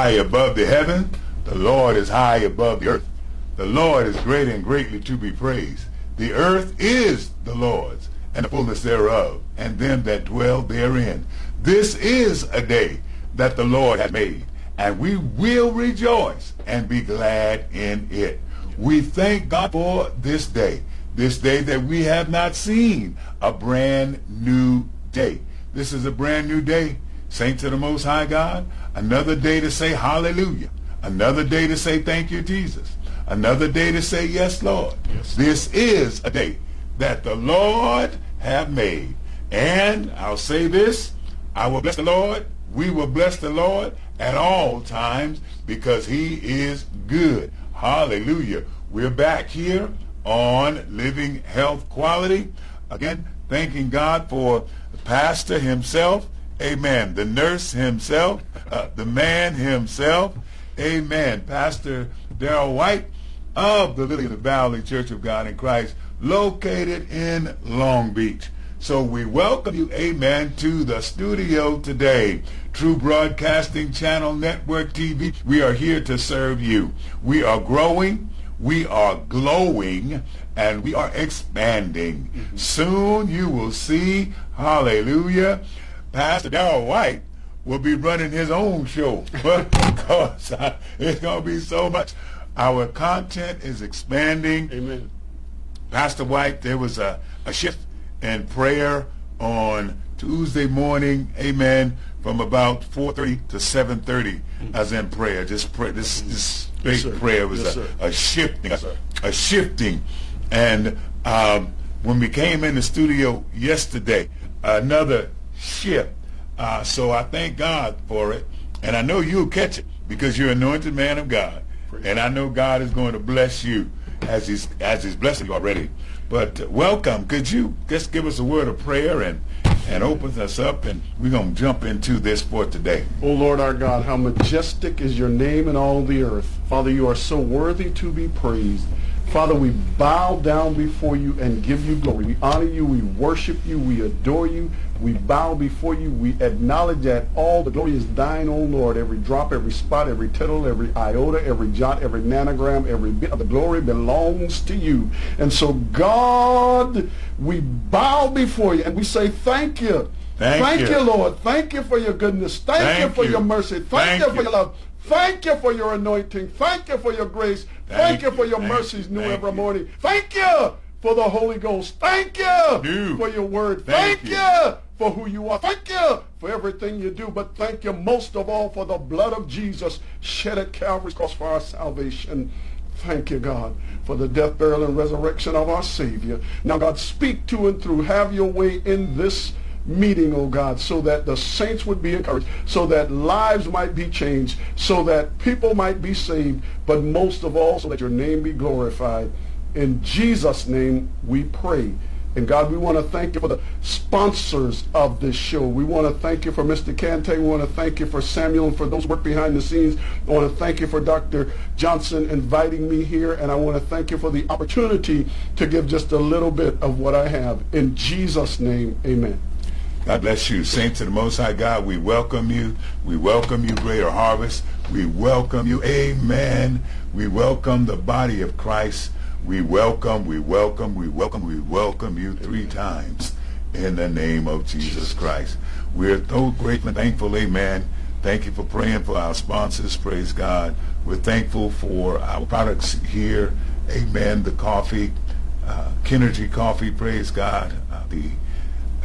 High above the heaven. The Lord is high above the earth. The Lord is great and greatly to be praised. The earth is the Lord's, and the fullness thereof, and them that dwell therein. This is a day that the Lord hath made, and we will rejoice and be glad in it. We thank God for this day, this day that we have not seen, a brand new day. This is a brand new day. Saints of the Most High God, another day to say hallelujah. Another day to say thank you, Jesus. Another day to say yes, Lord. Yes. This is a day that the Lord have made. And I'll say this, I will bless the Lord. We will bless the Lord at all times because he is good. Hallelujah. We're back here on Living Health Quality. Again, thanking God for the pastor himself. Amen. The nurse himself. Uh, the man himself. Amen. Pastor Daryl White of the Lily of the Valley Church of God in Christ, located in Long Beach. So we welcome you, amen, to the studio today. True Broadcasting Channel Network TV. We are here to serve you. We are growing, we are glowing, and we are expanding. Soon you will see, hallelujah, Pastor Darrell White will be running his own show. But because uh, it's going to be so much. Our content is expanding. Amen. Pastor White, there was a, a shift in prayer on Tuesday morning, amen, from about 4.30 to 7.30 as in prayer. Just pray, this, this big sir. prayer was Yes, a, a shifting, Yes, sir. a shifting. And um, when we came in the studio yesterday, another shift. Uh, so I thank God for it. And I know you'll catch it because you're anointed man of God. And I know God is going to bless you as he's, as he's blessing you already. But uh, welcome. Could you just give us a word of prayer and, and open us up? And we're going to jump into this for today. O Lord our God, how majestic is your name in all the earth. Father, you are so worthy to be praised. Father, we bow down before you and give you glory. We honor you, we worship you, we adore you, we bow before you. We acknowledge that all the glory is thine, O Lord. Every drop, every spot, every tittle, every iota, every jot, every nanogram, every bit of the glory belongs to you. And so, God, we bow before you and we say thank you. Thank you. Lord. Thank you for your goodness. Thank, you for you. your mercy. Thank, Thank you for your love. Thank you for your anointing. Thank you for your grace. Thank, Thank you for your Thank mercies you. new Thank every you. morning. Thank you for the Holy Ghost. Thank you You. for your word. Thank Thank, you. you for who you are. Thank you for everything you do. But thank you most of all for the blood of Jesus shed at Calvary's cross for our salvation. Thank you, God, for the death, burial, and resurrection of our Savior. Now, God, speak to and through. Have your way in this meeting, oh God, so that the saints would be encouraged, so that lives might be changed, so that people might be saved, but most of all, so that your name be glorified. In Jesus' name we pray. And God, we want to thank you for the sponsors of this show. We want to thank you for Mr. Kante. We want to thank you for Samuel and for those who work behind the scenes. I want to thank you for Dr. Johnson inviting me here. And I want to thank you for the opportunity to give just a little bit of what I have. In Jesus' name, amen. God bless you. Saints of the Most High God, we welcome you. We welcome you, Greater Harvest. We welcome you. Amen. We welcome the body of Christ. We welcome, we welcome, we welcome, we welcome you three times in the name of Jesus Christ. We're so grateful and thankful. Amen. Thank you for praying for our sponsors. Praise God. We're thankful for our products here. Amen. The coffee, uh, Kinergy coffee. Praise God. Uh, the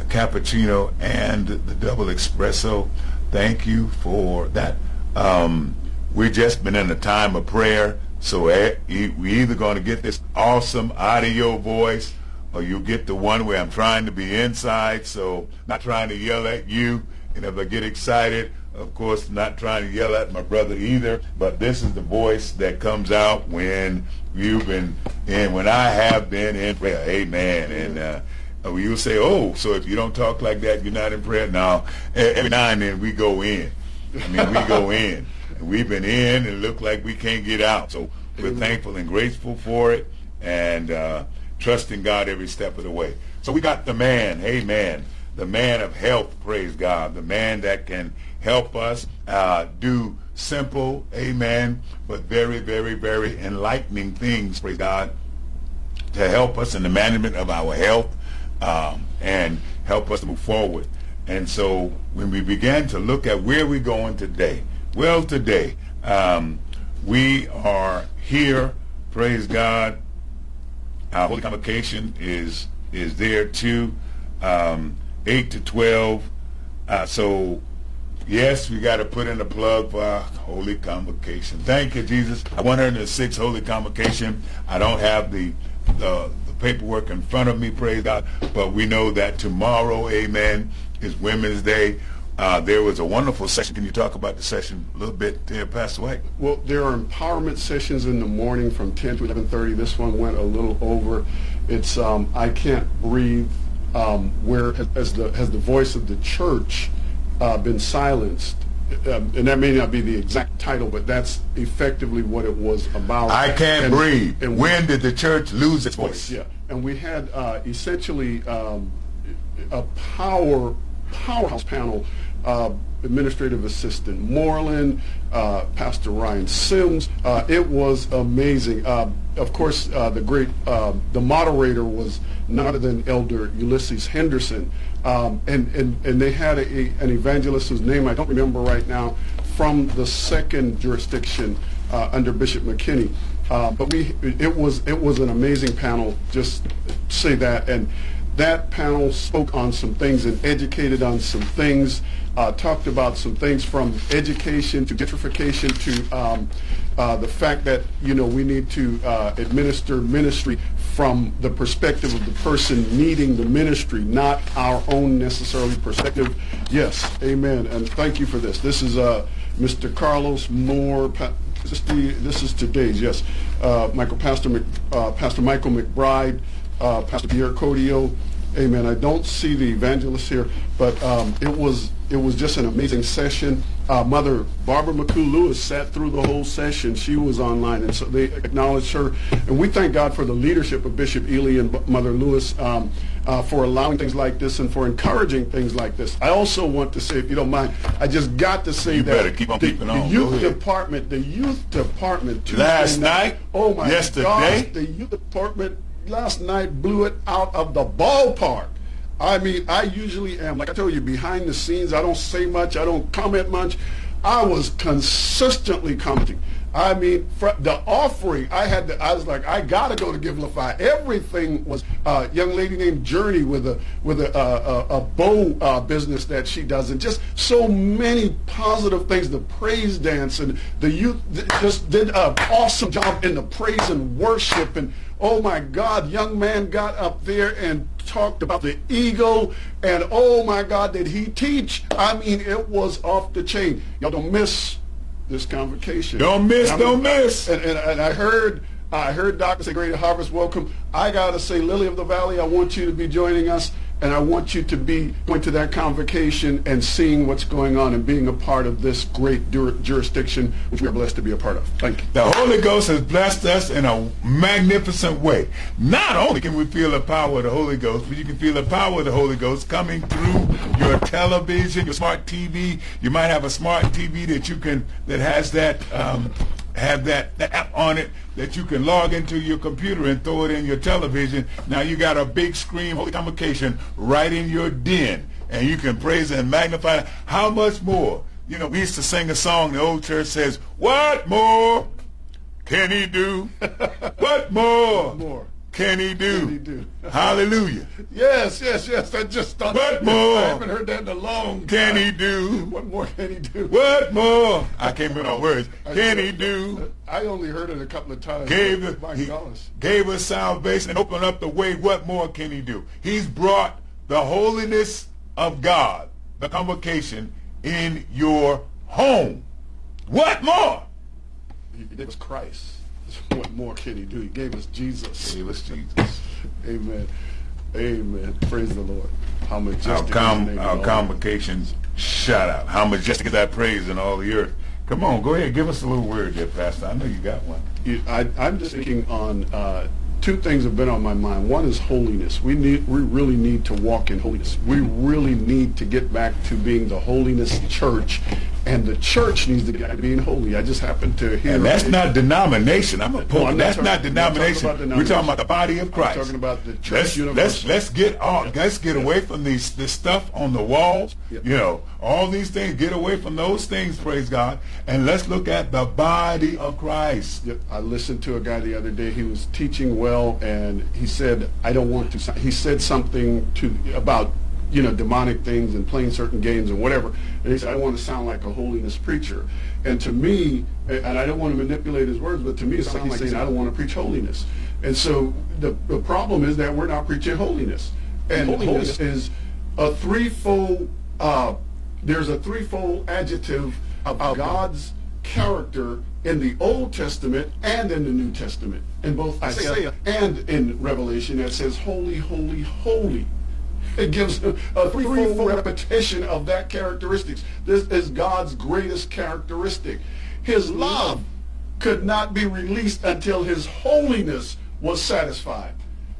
cappuccino and the double espresso. Thank you for that. Um, we've just been in a time of prayer, so eh, e- we either going to get this awesome audio voice, or you get the one where I'm trying to be inside, so not trying to yell at you, and if I get excited, of course, not trying to yell at my brother either, but this is the voice that comes out when you've been in, when I have been in prayer. Amen. And uh, uh, you'll say, oh, so if you don't talk like that, you're not in prayer. Now, every now and then we go in. I mean, we go in. And we've been in and look like we can't get out. So we're thankful and grateful for it and uh, trusting God every step of the way. So we got the man, amen, the man of health, praise God, the man that can help us uh, do simple, amen, but very, very, very enlightening things, praise God, to help us in the management of our health um, and help us to move forward. And so when we began to look at where we're going today, well, today, um, we are here, praise God. Our Holy Convocation is is there too, um, 8 to 12. Uh, so Yes, we got to put in a plug for our Holy Convocation. Thank you, Jesus. 106 Holy Convocation. I don't have the, the paperwork in front of me, praise God, but we know that tomorrow, amen, is Women's Day. Uh, there was a wonderful session. Can you talk about the session a little bit there, Pastor White? Well, there are empowerment sessions in the morning from 10 to 11.30. This one went a little over. It's um, I Can't Breathe, um, where as the, has the voice of the church uh, been silenced. Um, and that may not be the exact title, but that's effectively what it was about. I can't and, breathe. And when did the church lose its voice? Yeah, and we had uh, essentially um, a power powerhouse panel. Uh, administrative assistant Moreland, uh, Pastor Ryan Sims. Uh, it was amazing. Uh, of course, uh, the great the moderator was none other than Elder Ulysses Henderson. Um, and, and, and they had a, a, an evangelist whose name I don't remember right now from the second jurisdiction uh, under Bishop McKinney. Uh, but we, it was it was an amazing panel. Just say that, and that panel spoke on some things and educated on some things. Uh, talked about some things from education to gentrification to um, uh, the fact that you know we need to uh, administer ministry from the perspective of the person needing the ministry, not our own necessarily perspective. Yes, amen. And thank you for this. This is uh, Mr. Carlos Moore. Is this, the, this is today's, yes. Uh, Michael Pastor, Mc, uh, Pastor Michael McBride, uh, Pastor Pierre Codio. Amen. I don't see the evangelist here, but um, it was it was just an amazing session. Uh, Mother Barbara McCoo Lewis sat through the whole session. She was online, and so they acknowledged her. And we thank God for the leadership of Bishop Ely and Mother Lewis um, uh, for allowing things like this and for encouraging things like this. I also want to say, if you don't mind, I just got to say you that better keep on the, keeping the on. youth department, the youth department, Tuesday last night, oh my yesterday, gosh, the youth department last night blew it out of the ballpark. I mean, I usually am, like I told you, behind the scenes. I don't say much. I don't comment much. I was consistently commenting. I mean, the offering, I had to, I was like, I got to go to Give Givelify. Everything was a uh, young lady named Journey with a with a, a, a bow uh, business that she does, and just so many positive things. The praise dance and the youth just did an awesome job in the praise and worship. And oh my God, young man got up there and talked about the eagle, and oh my God, did he teach? I mean, it was off the chain. Y'all don't miss this convocation. Don't miss, don't miss. And, and, and I heard I heard Doctor say, Great Harvest, welcome. I got to say, Lily of the Valley, I want you to be joining us. And I want you to be going to that convocation and seeing what's going on and being a part of this great jurisdiction, which we are blessed to be a part of. Thank you. The Holy Ghost has blessed us in a magnificent way. Not only can we feel the power of the Holy Ghost, but you can feel the power of the Holy Ghost coming through your television, your smart TV. You might have a smart TV that you can that has that um, have that, app on it that you can log into your computer and throw it in your television. Now you got a big screen holy convocation right in your den, and you can praise and magnify. How much more? You know, we used to sing a song. The old church says, "What more can he do? what more? What more? Can he do? Can he do? Hallelujah. Yes, yes, yes. I just thought. What more? I haven't heard that in a long time. Can time. he do? What more can he do? What more? I can't remember my words. Can he do? I only heard it a couple of times. Gave, the, My he gave us salvation and opened up the way. What more can he do? He's brought the holiness of God, the convocation, in your home. What more? It was Christ. What more can he do? He gave us Jesus. He Gave us Jesus. Amen. Amen. Praise the Lord. How Our, majestic com- our the Lord. convocations shout out. How majestic is that praise in all the earth. Come on, go ahead. Give us a little word there, Pastor. I know you got one. I, I'm just thinking on uh, two things have been on my mind. One is holiness. We need, we really need to walk in holiness. We really need to get back to being the holiness church, and the church needs to get being holy. I just happened to hear. And that's not denomination. I'm a No. I'm That's talking- not denomination. talking We're talking about the body of Christ. talking about the church let's, universal. let's let's get all let's get away from these this stuff on the walls. You know, all these things. Get away from those things. Praise God. And let's look at the body of Christ. Yep. I listened to a guy the other day. He was teaching well, and he said, "I don't want to." He said something to about you know demonic things and playing certain games and whatever. And he said, "I don't want to sound like a holiness preacher." And to me, and I don't want to manipulate his words, but to me, it's like he's saying, "I don't want to preach holiness." And so the the problem is that we're not preaching holiness, and holiness, is a threefold. Uh, there's a threefold adjective of God's character in the Old Testament and in the New Testament, in both Isaiah and in Revelation, that says, "Holy, holy, holy." It gives a threefold repetition of that characteristics. This is God's greatest characteristic. His love could not be released until His holiness was satisfied.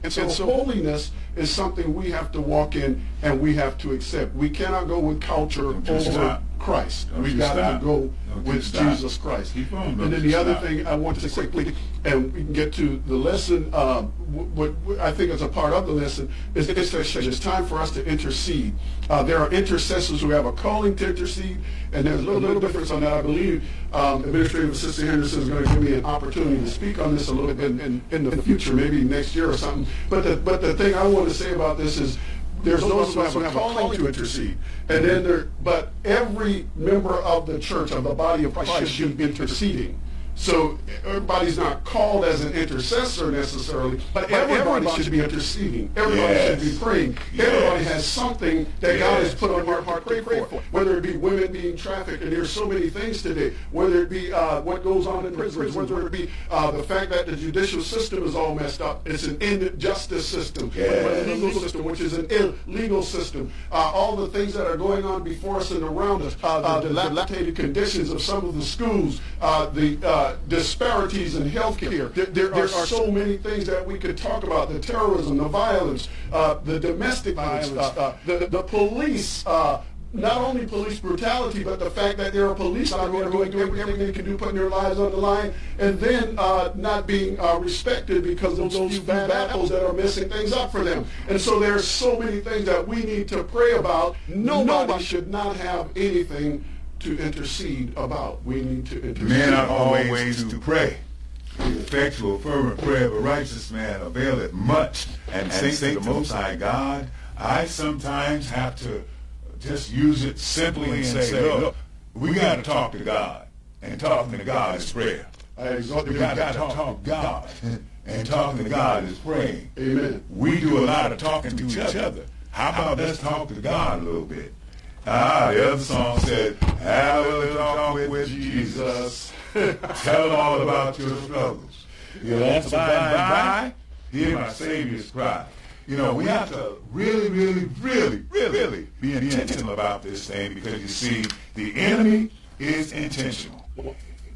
And so, holiness is something we have to walk in and we have to accept. We cannot go with culture Don't over stop. Christ. Don't we got to go Don't with. Jesus Christ. On, and then the other stop. thing I want to say quickly, and we can get to the lesson. Uh, what what I think is a part of the lesson is intercession. It's time for us to intercede. Uh, there are intercessors who have a calling to intercede, and there's a little, little difference on that. I believe um, Administrative Assistant Henderson is going to give me an opportunity to speak on this a little bit in, in the future, maybe next year or something. But the, but the thing I want to say about this is there's those who have a calling to intercede, and then there. But every member of the church of the body of Christ should be interceding. So everybody's not called as an intercessor necessarily, but everybody should be interceding. Everybody Yes. should be praying. Yes. Everybody has something that God has put on your heart to pray for. Whether it be women being trafficked, and there's so many things today. Whether it be uh, what goes on in prisons, whether it be uh, the fact that the judicial system is all messed up. It's an injustice system. Yes. The legal system, which is an illegal system. Uh, all the things that are going on before us and around us. Uh, the dilapidated conditions of some of the schools. Uh, the uh, disparities in health care. There, there, there are so many things that we could talk about. The terrorism, the violence, uh, the domestic violence, uh, uh, the, the police. Uh, not only police brutality, but the fact that there are police out there who are doing everything they can do, putting their lives on the line, and then uh, not being uh, respected because of those few bad apples that are messing things up for them. And so there are so many things that we need to pray about. Nobody should not have anything to intercede about. We need to intercede. Men are always to pray. The effectual, fervent prayer of a righteous man availeth much. And saints of the Most High God, I sometimes have to just use it simply and say, look, we got to talk to God. And talking to God is prayer. I exalt We you. got to talk to God. And talking to God is praying. Amen. We do a lot of talking to each other. How about let's talk to God a little bit? Ah, the other song said, have a talk with Jesus. Tell him all about your struggles. You'll answer by and by. Hear my Savior's cry. You know, we have to really, really, really, really be intentional about this thing because you see, the enemy is intentional.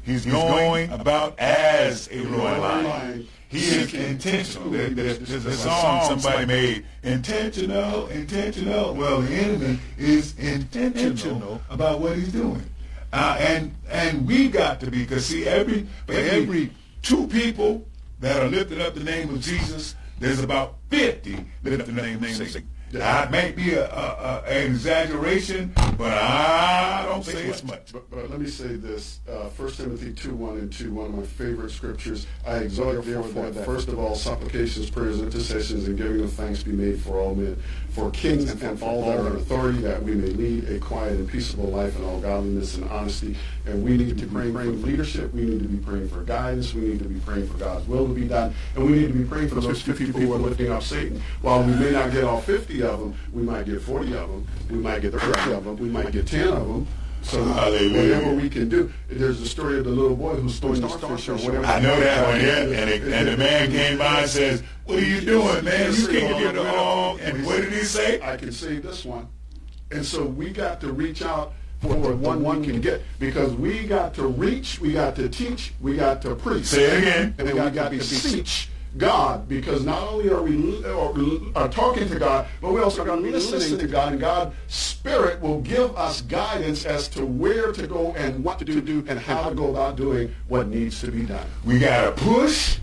He's going about as a roaring lion. He is intentional. There- There's, there's a song somebody made, intentional, intentional. Well, the enemy is intentional about what he's doing. Uh, and and we got to be, because see, every for every two people that are lifting up the name of Jesus, there's about 50 lifting up the name of Satan. It may be a, a, a, an exaggeration, but I don't say it's much. But, but let me say this: uh, 1 Timothy two one and two, one of my favorite scriptures. I exhort therefore that first of all supplications, prayers, intercessions, and giving of thanks be made for all men, for kings and for all that are in authority, that we may lead a quiet and peaceable life in all godliness and honesty. And we need to be praying for leadership. We need to be praying for guidance. We need to be praying for God's will to be done, and we need to be praying for those 50 people who are lifting up Satan. While we may not get all 50 of them, we might get 40 of them. We might get 30 of them. We might get 10 of them. So Hallelujah. whatever we can do. There's the story of the little boy who's throwing the starfish or whatever. I know that one, yeah. And, it, and the man came by and says, what are you doing, man? You can't get along. And what did he say? I can save this one. And so we got to reach out for the one one can get because we got to reach, we got to teach, we got to preach. Say it again. And then we got to beseech God because not only are we are, talking to God, but we also are listening to God, and God's Spirit will give us guidance as to where to go and what to do and how to go about doing what needs to be done. We got to push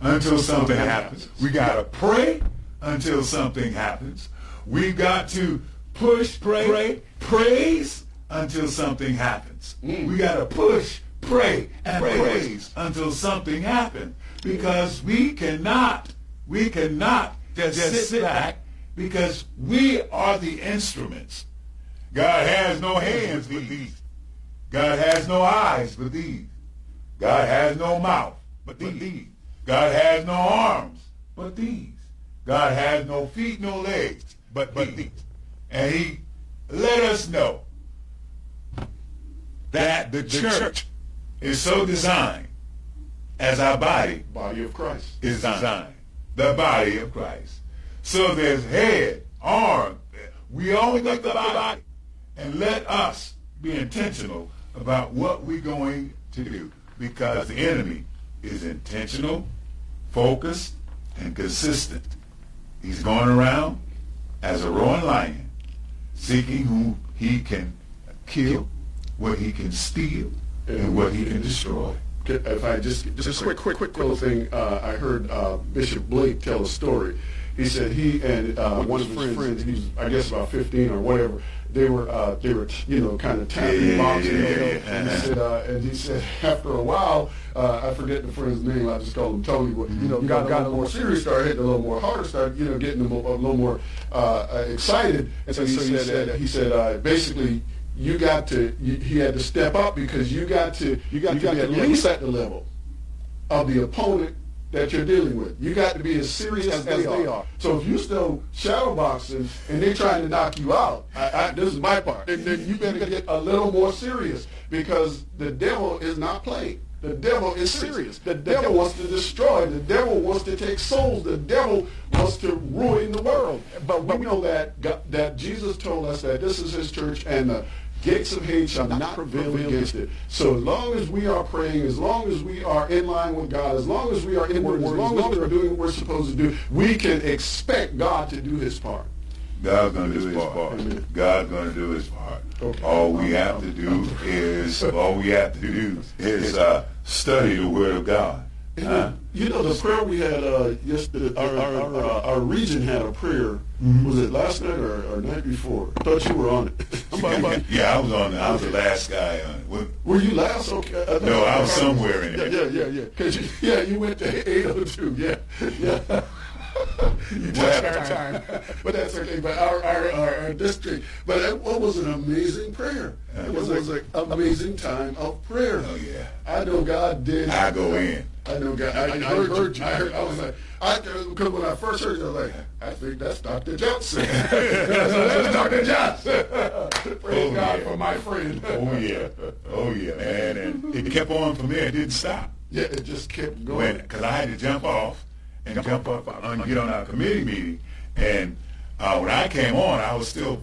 until something happens. We got to pray until something happens. We got to push, pray, pray praise until something happens. Mm. We got to push, pray, and praise. praise until something happens because we cannot, we cannot just, just sit back because we are the instruments. God has no hands but these. God has no eyes but these. God has no mouth but these. God has no arms but these. God has no feet, no legs but, but these. And he let us know that the, church is so designed as our body, body of Christ, is designed. The body of Christ. So there's head, arm. We all make the body. And let us be intentional about what we're going to do. Because the enemy is intentional, focused, and consistent. He's going around as a roaring lion, seeking whom he can kill, what he can steal, and what he can destroy if I just just a quick quick quick little thing, uh, I heard uh, Bishop Blake tell a story. He said he and uh, one of his friends, he's I guess about 15 or whatever, they were uh, they were you know kind of tapping yeah, boxing. Yeah, yeah, and he said uh, and he said after a while, uh, I forget the friend's name. I just call him Tony. But, you know, you got, got a little more serious, started hitting a little more harder, started you know getting a little, a little more excited. And so he, so he said he said basically you got to you, he had to step up because you got to you got, you got to, to be at least at the level of the opponent that you're dealing with. You got to be as serious as, as they, are. So if you still shadow boxing and they're trying to knock you out, I, I, this is my part. And then you better get a little more serious because the devil is not playing. The devil is serious. The devil wants to destroy. The devil wants to take souls. The devil wants to ruin the world. But we know that that Jesus told us that this is his church and the gates of hate shall not prevail against it. So as long as we are praying, as long as we are in line with God, as long as we are in word, as long as we are doing what we're supposed to do, we can expect God to do his part. God's going to do his part. God's going to do his part. Okay. All we have to do is all we have to do is uh, study the Word of God. Huh? You know, the prayer we had uh, yesterday, our, our, our, uh, our, region had a prayer. Mm-hmm. Was it last night or, or night before? I thought you were on it. yeah, I was on it. I was the last guy on it. What? Were you last? Okay. I no, I was somewhere in it. Yeah, yeah, yeah. yeah. Cause you, yeah, you went to 802. Yeah, yeah. you took our time. but that's okay. But our, our, our, our district, but it, it, was an amazing prayer. It was, it was an amazing time of prayer. Oh, yeah. I know God did. I go in. I know God. I, I, heard, heard you. I heard. I was like, I because when I first heard you, I was like, I think that's Dr. Johnson. that's Dr. Johnson. Praise oh, God yeah. for my friend. oh yeah. Oh yeah, man. And it kept on from there. It didn't stop. Yeah, it just kept going. Because I had to jump off and jump up on get on our committee meeting. And uh, when I came on, I was still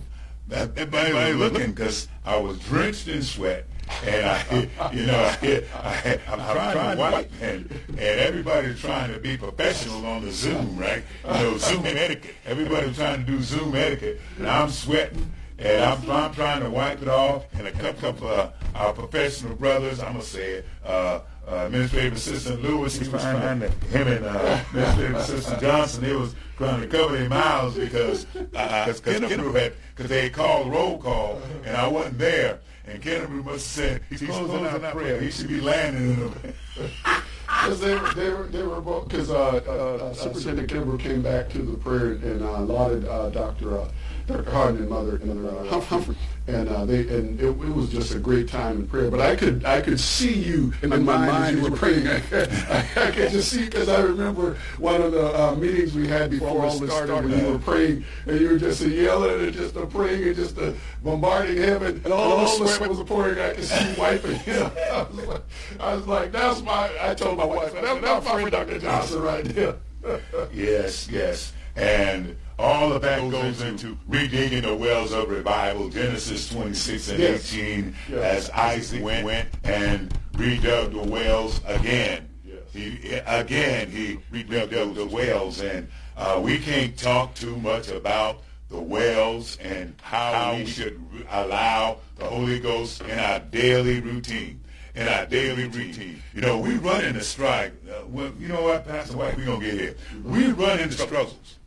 everybody was looking because I was drenched in sweat. And I, you know, I, I, I'm, I'm trying to wipe, and, and everybody's trying to be professional on the Zoom, right? You know, Zoom etiquette. Everybody's trying to do Zoom etiquette, and I'm sweating, and I'm, I'm trying to wipe it off. And a couple of uh, our professional brothers, I'm gonna say it, uh, uh, Administrative Assistant Lewis, he was trying to, him and uh, Administrative Assistant Johnson, they was trying to cover their mouths because uh, cause, cause Kennebrew had, because they called roll call, and I wasn't there. And Kennebrew must have said, he's, closing, out prayer. He should be landing in them. Because they were, they were, they were both, because uh, uh, uh, Superintendent Kennebrew came back to the prayer and uh, lauded uh, Dr. Dr. Hardin and Mother and uh, Humphrey, and uh, they and it, it, was just a great time in prayer. But I could I could see you in, in my, mind as you were praying. I, I, I could just see because I remember one of the uh, meetings we had before all this started, when you were praying and you were just yelling and just uh, praying and just uh, bombarding heaven, and all, all the sweat was pouring. I could see you wiping. You know? I, was like, I was like, that's my. I told my wife, that's, that's my friend Dr. Johnson right there. yes, yes, and all of that goes into redigging the wells of revival, Genesis 26 and yes. 18, yes. as Isaac went went and redug the wells again. Yes. He again he rebuilt those wells, and uh, we can't talk too much about the wells and how we should allow the Holy Ghost in our daily routine. In our daily routine, you know, we run into strike. Uh, well, you know what, Pastor White, we're gonna get here. We run into struggles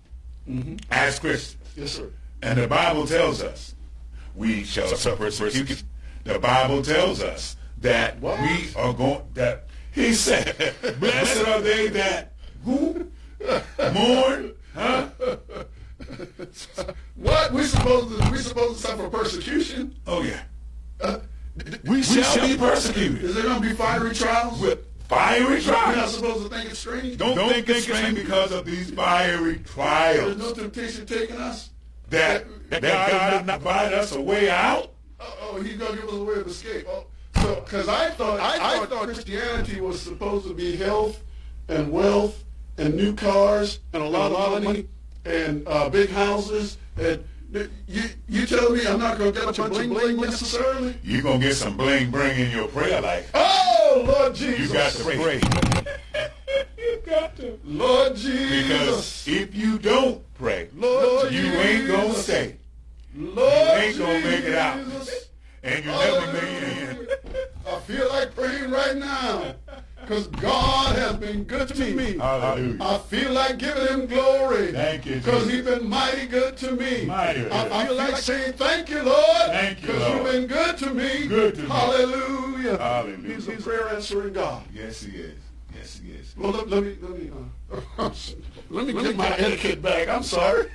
Mm-hmm. as Christians. Yes, sir. And the Bible tells us we shall suffer persecution. The Bible tells us that What? we are going that he said, Blessed are they that who mourn, huh? What we supposed to we supposed to suffer persecution? Oh yeah. Uh, We, shall, be persecuted is there going to be fiery trials? with fiery trials. We're not supposed to think it's strange. Don't, think it's strange because of these fiery trials. There's no temptation taking us. that, that God has not provided us a way out. Oh, oh, he's gonna give us a way of escape. Oh, so, because I thought I, thought Christianity was supposed to be health and wealth and new cars and a lot, of money and uh, big houses and you you tell me I'm not gonna get a bunch of bling necessarily? You're going to get some bling bling in your prayer life. Oh Lord Jesus! You got to pray. you got to. Lord Jesus! Because if you don't pray, Lord you ain't going to Jesus. stay. Lord You ain't going to make it out. And you never make it in. I feel like praying right now because God has been good to me. Hallelujah. I feel like giving him glory. Thank you, Because he's been mighty good to me. Mighty good. I, I feel like saying thank you, Lord. Thank you, Because you've been good to me. Good to me. Hallelujah. Hallelujah. He's a prayer answering God. Yes, he is. Yes, he is. Well, let, let me let me uh, let me get my etiquette back. I'm sorry.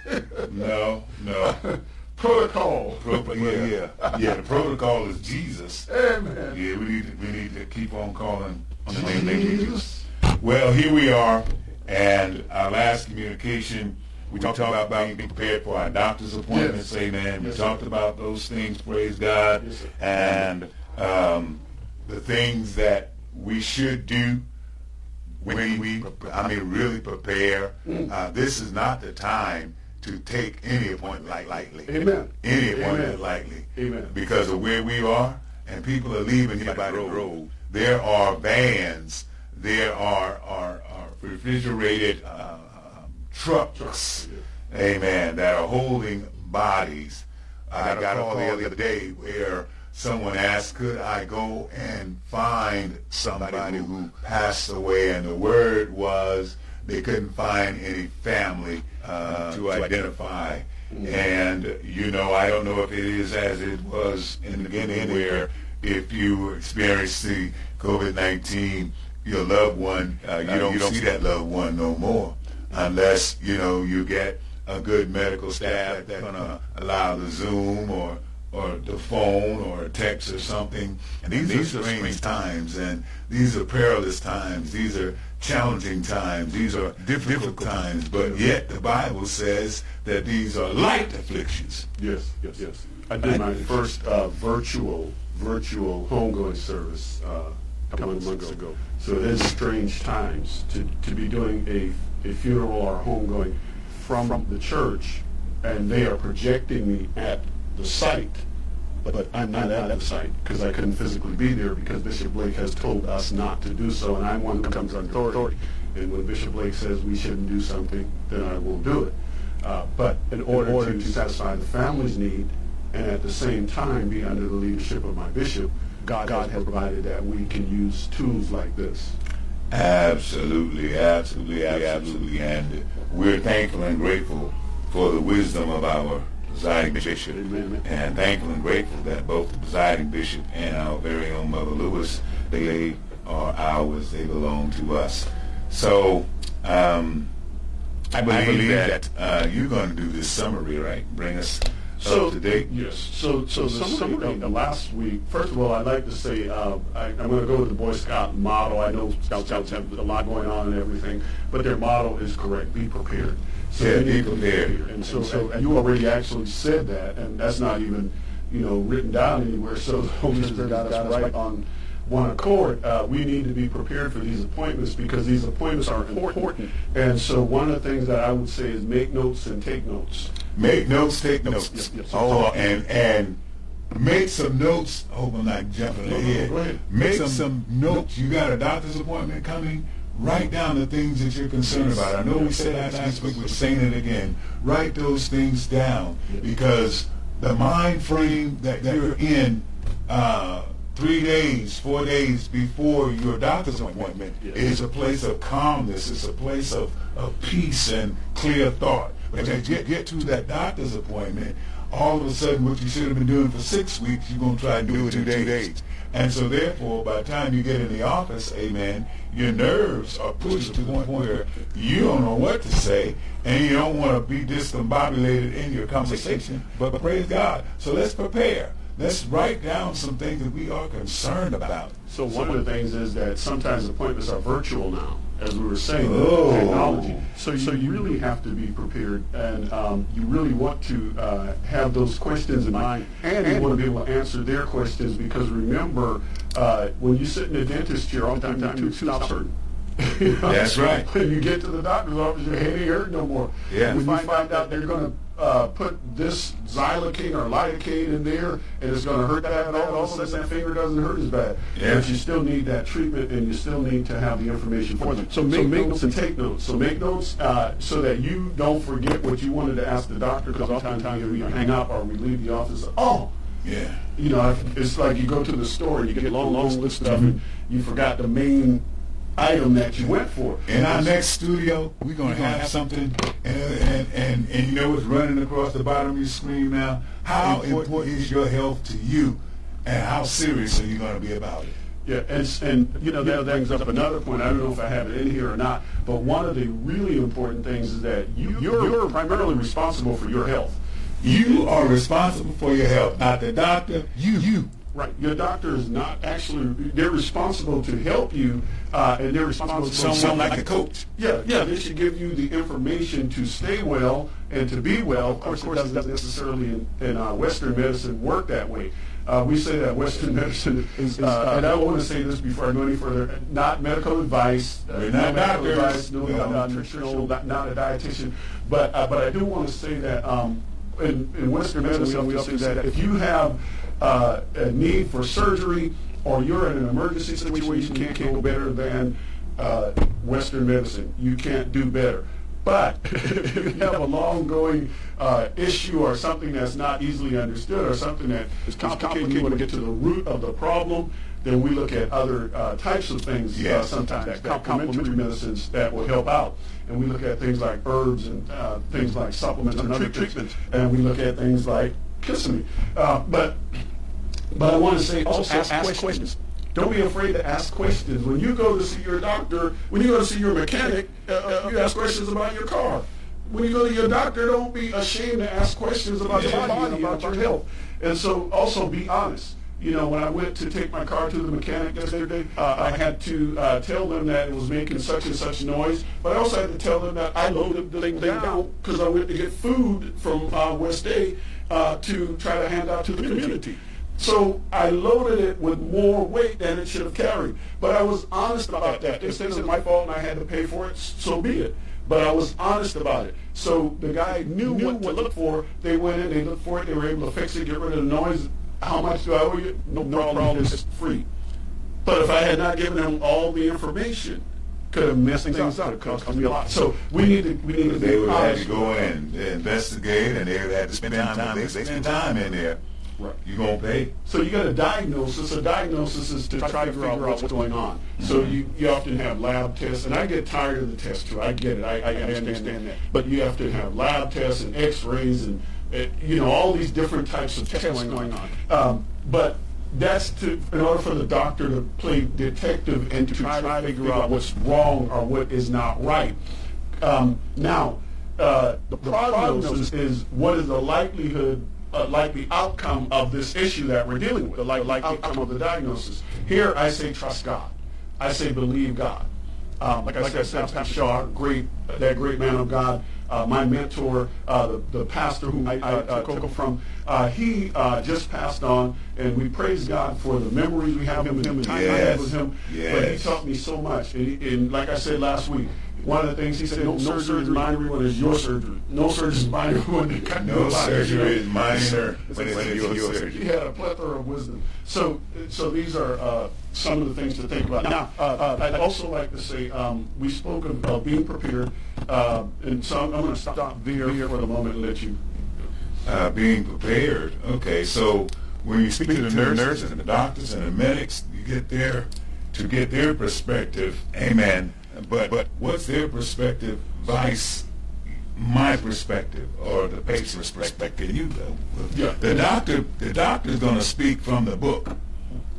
No, no. Protocol. Pro- yeah, yeah, yeah. The protocol is Jesus. Amen. Yeah, we need to, we need to keep on calling on the name of Jesus. Well, here we are, and our last communication, we talked about being prepared for our doctor's appointments, Yes. amen. We talked sir. about those things, praise God, Yes, and um, the things that we should do when we, I mean, really prepare. Mm. Uh, this is not the time to take any appointment light- lightly. Amen. Any appointment Amen. lightly. Amen. Because of where we are, and people are leaving here by the road. There are vans, there are, are, are refrigerated uh, um, trucks, amen, that are holding bodies. I got a call the other day where someone asked, could I go and find somebody who passed away? And the word was they couldn't find any family uh, to identify. And, you know, I don't know if it is as it was in the beginning where if you experience the COVID-19, your loved one, uh, you, don't, see that loved one no more unless, you know, you get a good medical staff that's going to allow the Zoom or or the phone or a text or something. And these, are strange times, and these are perilous times. These are challenging times. These are difficult times. But yet the Bible says that these are light afflictions. Yes, yes, yes. I did my first uh, virtual virtual homegoing service uh, a couple of months ago. So it is strange times to, to be doing a, a funeral or a homegoing from the church, and they are projecting me at the site, but I'm not at the site because I couldn't physically be there because Bishop Blake has told us not to do so, and I'm one who comes under authority. And when Bishop Blake says we shouldn't do something, then I won't do it. Uh, but in order, to satisfy the family's need and at the same time be under the leadership of my bishop, God, God has provided that we can use tools like this. Absolutely, absolutely, absolutely. And we're thankful and grateful for the wisdom of our presiding bishop. Amen. And thankful and grateful that both the presiding bishop and our very own Mother Lewis, they are ours, they belong to us. So, um, I believe, that, uh, you're going to do this summary, right? Bring us up to date. Yes. So, so the summary of the last week. First of all, I'd like to say uh, I, I'm going to go with the Boy Scout model. I know Scout Scouts have a lot going on and everything, but their motto is correct: be prepared. So Yeah, be prepared. And so, so and you already actually said that, and that's not even you know written down anywhere. So the Holy Spirit got us right on one accord. Uh, we need to be prepared for these appointments because these appointments are important. And so one of the things that I would say is make notes and take notes. Make notes, take notes. Yes, yes. Oh, and and make some notes. Hope I'm not jumping No, no, ahead. ahead. Make some, notes. You got a doctor's appointment coming. Write down the things that you're concerned about. I know we said that last week, we're saying it again. Write those things down because the mind frame that you're in uh, three days, four days before your doctor's appointment is a place of calmness. It's a place of, of peace and clear thought. But as you get, get to that doctor's appointment, all of a sudden what you should have been doing for six weeks, you're going to try and do it in two days. And so therefore, by the time you get in the office, amen, your nerves are pushed to the point where you don't know what to say and you don't want to be discombobulated in your conversation. But praise God. So let's prepare. Let's write down some things that we are concerned about. So one of the things is that sometimes appointments are virtual now, as we were saying, Oh. technology. So you, so you really have to be prepared, and um, you really want to uh, have those questions in mind, and you want to be able to answer their questions because remember, uh, when you sit in a dentist chair, oftentimes tooth stops hurting. You know? That's right. When you get to the doctor's office, your head ain't hurt no more. Yeah. When you find out they're going to uh, put this xylocaine or lidocaine in there, and it's going to hurt that, all, all of a sudden that finger doesn't hurt as bad. Yeah. But you still need that treatment, and you still need to have the information for them. So make, notes and take notes. So make notes uh, so that you don't forget what you wanted to ask the doctor, because oftentimes we hang up or we leave the office. Oh, Yeah. you know, it's like you go to the store and you get a long, long list of stuff, and you forgot the main item that you went for. In our next studio, we're going to have something, and, and, and, and you know what's running across the bottom of your screen now? How important is your health to you, and how serious are you going to be about it? Yeah, and, and you know that brings up another point. I don't know if I have it in here or not, but one of the really important things is that you're you're primarily responsible for your health. You are responsible for your health, not the doctor. You, you. Right. Your doctor is not actually, they're responsible to help you, uh, and they're responsible for Someone like a coach. Yeah, yeah, they should give you the information to stay well and to be well. Of course, of course it doesn't necessarily in, in uh, Western medicine work that way. Uh, we say that Western medicine is, uh, and I want to say this before I go any further, not medical advice, We're not medical doctors. advice, no, not don't- nutritional, not, not a dietitian, but uh, but I do want to say that um, in, in Western medicine we often say that if you have uh, a need for surgery or you're in an emergency situation, you can't go better than uh, Western medicine. You can't do better. But if you have a long-going uh, issue or something that's not easily understood or something that is complicated, you want to get to the root of the problem, then we look at other uh, types of things uh, Yes. sometimes, that complementary medicines that will help out. And we look at things like herbs and uh, things like supplements and other treatments. And we look at things like kissimmee. Uh, but but I want to say also ask, questions. Don't be afraid to ask questions. When you go to see your doctor, when you go to see your mechanic, uh, uh, you ask questions about your car. When you go to your doctor, don't be ashamed to ask questions about your body and about your health. And so also be honest. You know, when I went to take my car to the mechanic yesterday, uh, I had to uh, tell them that it was making such and such noise, but I also had to tell them that I loaded the thing down because I went to get food from uh, West Day uh, to try to hand out to the community. So I loaded it with more weight than it should have carried. But I was honest about that. Said it was my fault and I had to pay for it, so be it. But I was honest about it. So the guy knew what to look for. They went in, they looked for it, they were able to fix it, get rid of the noise. How much do I owe you? No, no problem, it's free. But if I had not given them all the information, could have messed things up. It cost me a lot. So we need to we need to They be would have had to go in and investigate, and they would have had to spend time. They spend time in there, Right. you gonna pay. So you got a diagnosis. A diagnosis is to try to figure out what's going on. So you, you often have lab tests, and I get tired of the test too. I get it. I, I understand that. But you have to have lab tests and X-rays and uh, you know all these different types of tests going on. Um, but that's to in order for the doctor to play detective and to try to figure out what's wrong or what is not right. Um, now, uh, the prognosis is what is the likelihood, uh, the outcome of this issue that we're dealing with, the likely outcome of the diagnosis. Here, I say trust God. I say believe God. Um, like I said, Pastor Shaw, great, that great man of God, uh, my mentor, uh, the, the pastor who I, I uh, took over from, uh, he uh, just passed on, and we praise God for the memories we have of him and the time I had with him. But he taught me so much. And, he- and like I said last week, one of the things he said, no, no surgery is minor when it's your surgery. No surgery is minor when it comes No surgery is minor when it's your surgery. He had a plethora of wisdom. So, so these are uh, some of the things to think about. Now, uh, uh, I'd also like to say um, we spoke of uh, being prepared, uh, and so I'm, I'm going to stop there for the moment and let you. uh, being prepared. Okay, so when you speak to the nurses and the doctors and the medics, you get there to get their perspective. Amen. But but what's their perspective? Vice my perspective or the patient's perspective. You go. Yeah. The doctor the doctor's going to speak from the book,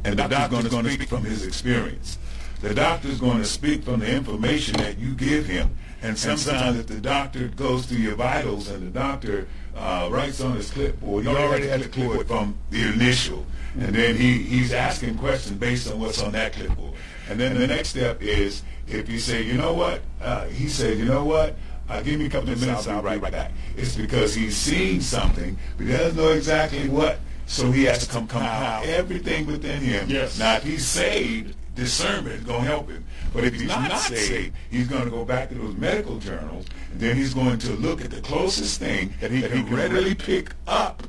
and the doctor's going to speak from his experience. The doctor's going to speak from the information that you give him. And sometimes if the doctor goes through your vitals and the doctor uh, writes on his clipboard, he already has a clipboard from the initial. And then he, he's asking questions based on what's on that clipboard. And then the next step is if you say, you know what, uh, he said, you know what, uh, give me a couple of minutes, and I'll be right back. It's because he's seen something, but he doesn't know exactly what. So he has to come compile everything within him. Yes. Now, if he's saved, discernment is going to help him. But if he's not, saved, he's going to go back to those medical journals, and then he's going to look at the closest thing that he, can readily pick up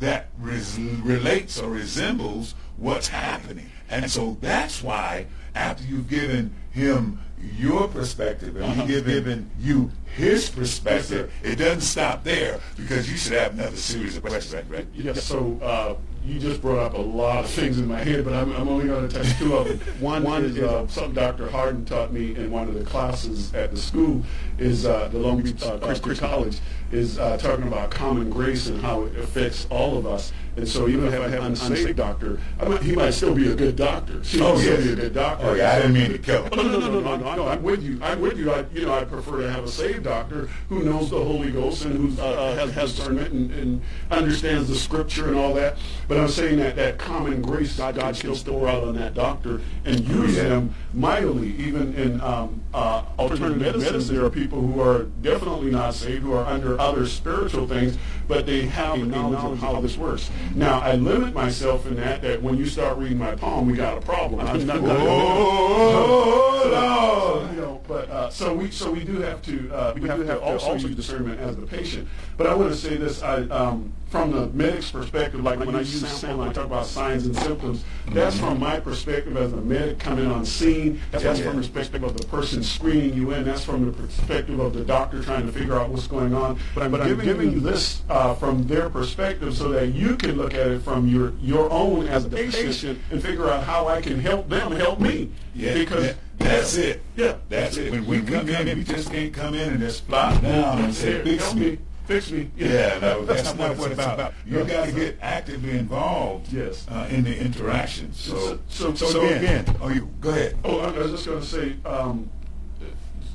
that res- relates or resembles what's happening. And so that's why after you've given him your perspective and Uh-huh. he's given you his perspective, it doesn't stop there because you should have another series of questions, right? Yes, so uh, you just brought up a lot of things in my head, but I'm, I'm only going to touch two of them. One, one is uh, something Dr. Harden taught me in one of the classes at the school, is uh, the Long Beach uh, Christian College, is uh, talking about common grace and how it affects all of us. And so even if I have an unsaved doctor, I might, he might still be a good doctor. She Oh, might still be a good doctor. Oh, yeah, I didn't mean to kill him. No, no, no, no, no, no, no, I'm with you. I'm with you. I, you know, I prefer to have a saved doctor who knows the Holy Ghost and who uh, has, has discernment and, and understands the Scripture and all that. But I'm saying that that common grace God, God can still pour out on that doctor and use Yeah. them mightily. Even in um, uh, alternative medicine, there are people who are definitely not saved, who are under other spiritual things, but they have a knowledge of how this works. Now, I limit myself in that, that when you start reading my palm, we got a problem. I'm not gonna- Oh, Lord. you know, but uh, so we so we do have to uh, we, have, to have also, use discernment as the patient. But I want to say this: I um, from the medic's perspective, like when I use SAM, I talk about signs and symptoms. That's from my perspective as a medic coming on scene. That's from the perspective of the person screening you in. That's from the perspective of the doctor trying to figure out what's going on. But I'm, but giving, you this uh, from their perspective so that you can look at it from your your own as a patient and figure out how I can help them help me. Yeah, because that- that's it. Yeah, That's it. When we come in, we just can't come in and just flop down and say, fix me. Fix me. Yeah, no, that's, not what it's about. You got to get actively involved Yes. uh, in the interaction. So, So- so, so again, oh, you go ahead. Oh, I was just going to say, um,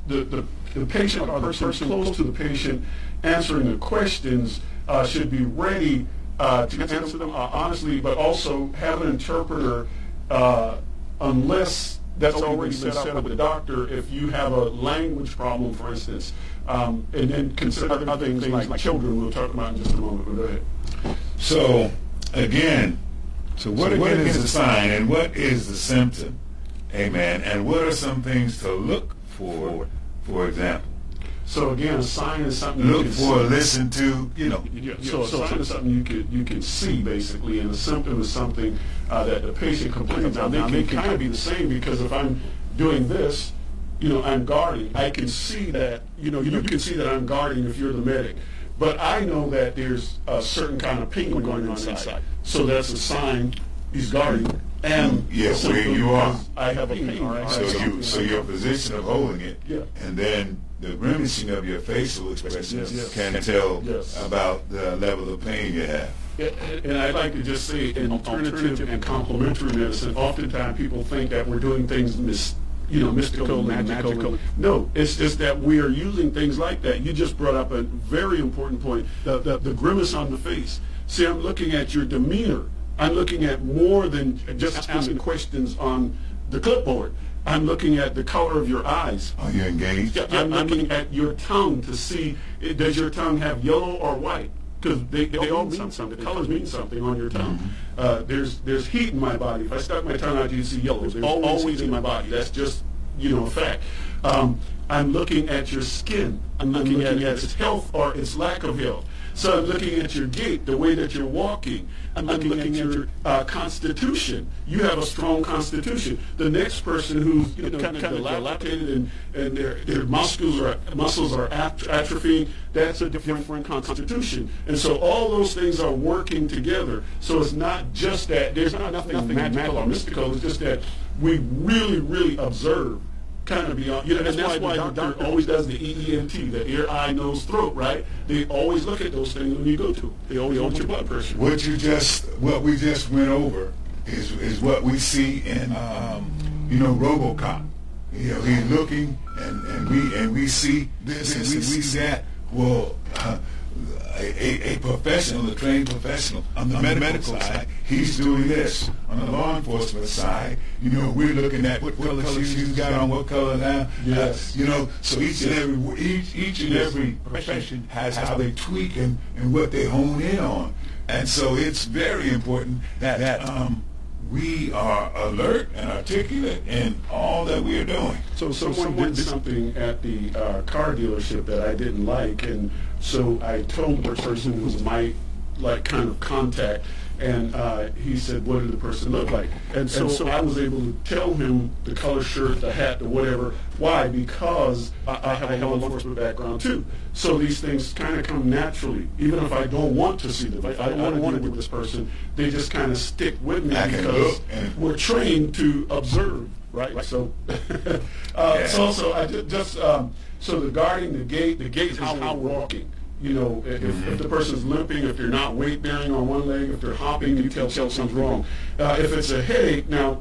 the, the, the patient or the person close to the patient answering the questions uh, should be ready uh, to answer them uh, honestly, but also have an interpreter uh, unless that's already been set up with the doctor. If you have a language problem, for instance, um, and then consider other things like children, we'll talk about in just a moment. But go ahead. So again, so what, again is the sign and what is the symptom? Amen. And what are some things to look for? For example, So again, a sign is something you look can for, see. listen to. You know, Yeah, so a sign is something you could you can see basically, and a symptom is something uh, that the patient complains about. Now they can kind of be the same because if I'm doing this, you know, I'm guarding. I can see that. You know, you can see that I'm guarding if you're the medic. But I know that there's a certain kind of pain going on inside. So that's a sign he's guarding. And Yeah, a where you are. I have a pain. or I So you, something so your position of holding it, Yeah. and then the grimacing of your facial expressions Yes, yes. can tell Yes. about the level of pain you have. And I'd like to just say, in alternative and complementary medicine, oftentimes people think that we're doing things mis, you know, mystical and magical. No, it's just that we are using things like that. You just brought up a very important point: the the, the grimace on the face. See, I'm looking at your demeanor. I'm looking at more than just asking questions on the clipboard. I'm looking at the color of your eyes. Are you engaged? I'm looking at your tongue to see does your tongue have yellow or white because they, they all mean something. The colors mean something on your tongue. Uh, there's there's heat in my body. If I stuck my tongue out, you see yellow. There's always in my body. That's just you know effect. Um, I'm looking at your skin. I'm looking, I'm looking at, at its health or its lack of health. So I'm looking at your gait, the way that you're walking. I'm looking, I'm looking at, your uh, constitution. You have a strong constitution. The next person who's you know, kind of dilapidated and, and their, their muscles are muscles are atrophying, that's a different constitution. And so all those things are working together. So it's not just that there's not nothing, nothing magical or mystical. It's just that we really, really observe kind of beyond, you know, and that's, why, the doctor always does the EENT, the ear, eye, nose, throat, right? They always look at those things when you go to. They always want your blood pressure. What you just, what we just went over is is what we see in, um, you know, RoboCop. You know, he's looking, and, and we and we see this, and we see that. Well, uh, a, a, professional, a trained professional on the, on medical, medical side, side, he's doing this. On the law enforcement side, you know, we're looking at what, what color shoes you got on, what color now. Yes. Uh, you know, so each and every each each and every profession has how they tweak and, and what they hone in on. And so it's very important that, that um, we are alert and articulate in all that we are doing. So, so someone did something at the uh, car dealership that I didn't like, and so I told the person who was my like kind of contact, and uh, he said, "What did the person look like?" And so, and so, I was able to tell him the color shirt, the hat, the whatever. Why? Because I, I have a law enforcement background too. So these things kind of come naturally, even if I don't want to see them. If I don't want to deal with this person, they just kind of stick with me because we're trained to observe. Right. right. So, uh, yeah. so, so I just, just um, so the guarding the gate, the gate is how, we're walking you know, if, mm-hmm. if the person's limping, if they're not weight bearing on one leg, if they're hopping, you tell something's wrong. Uh, if it's a headache, now,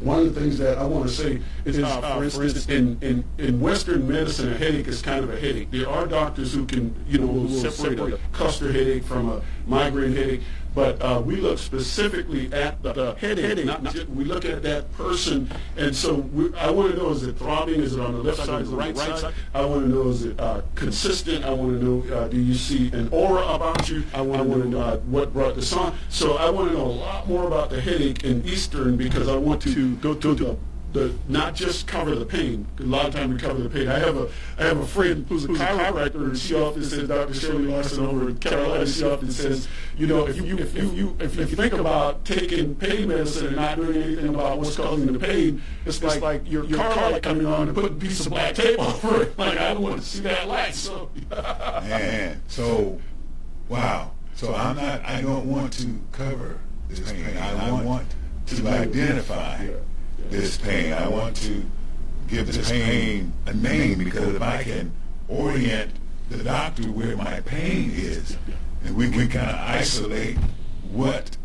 one of the things that I want to say is, uh, for instance, in, in, in Western medicine, a headache is kind of a headache. There are doctors who can, you know, will separate a cluster headache from a migraine headache. But uh, we look specifically at the, the headache. Not, not, we look at that person, and so we, I want to know: is it throbbing? Is it on the left side? Is it the right, right side? I want to know: is it uh, consistent? I want to know: uh, do you see an aura about you? I want to know uh, what brought this on. So I want to know a lot more about the headache in Eastern because I want to go to the the not just cover the pain. A lot of times we cover the pain. I have a I have a friend who's a chiropractor, and she often says, Dr. Shirley Larson over in Carolina, she often says, you know, if you if you, you if, if you think about taking pain medicine and not doing anything about what's causing the pain, it's like, like your, your car light coming on and putting a piece of black tape over it. Like I don't want to see that light. So man, so wow. So I'm not. I don't want to cover this pain. I want to identify this pain. I want to give this pain a name because if I can orient the doctor where my pain is, and we can kind of isolate what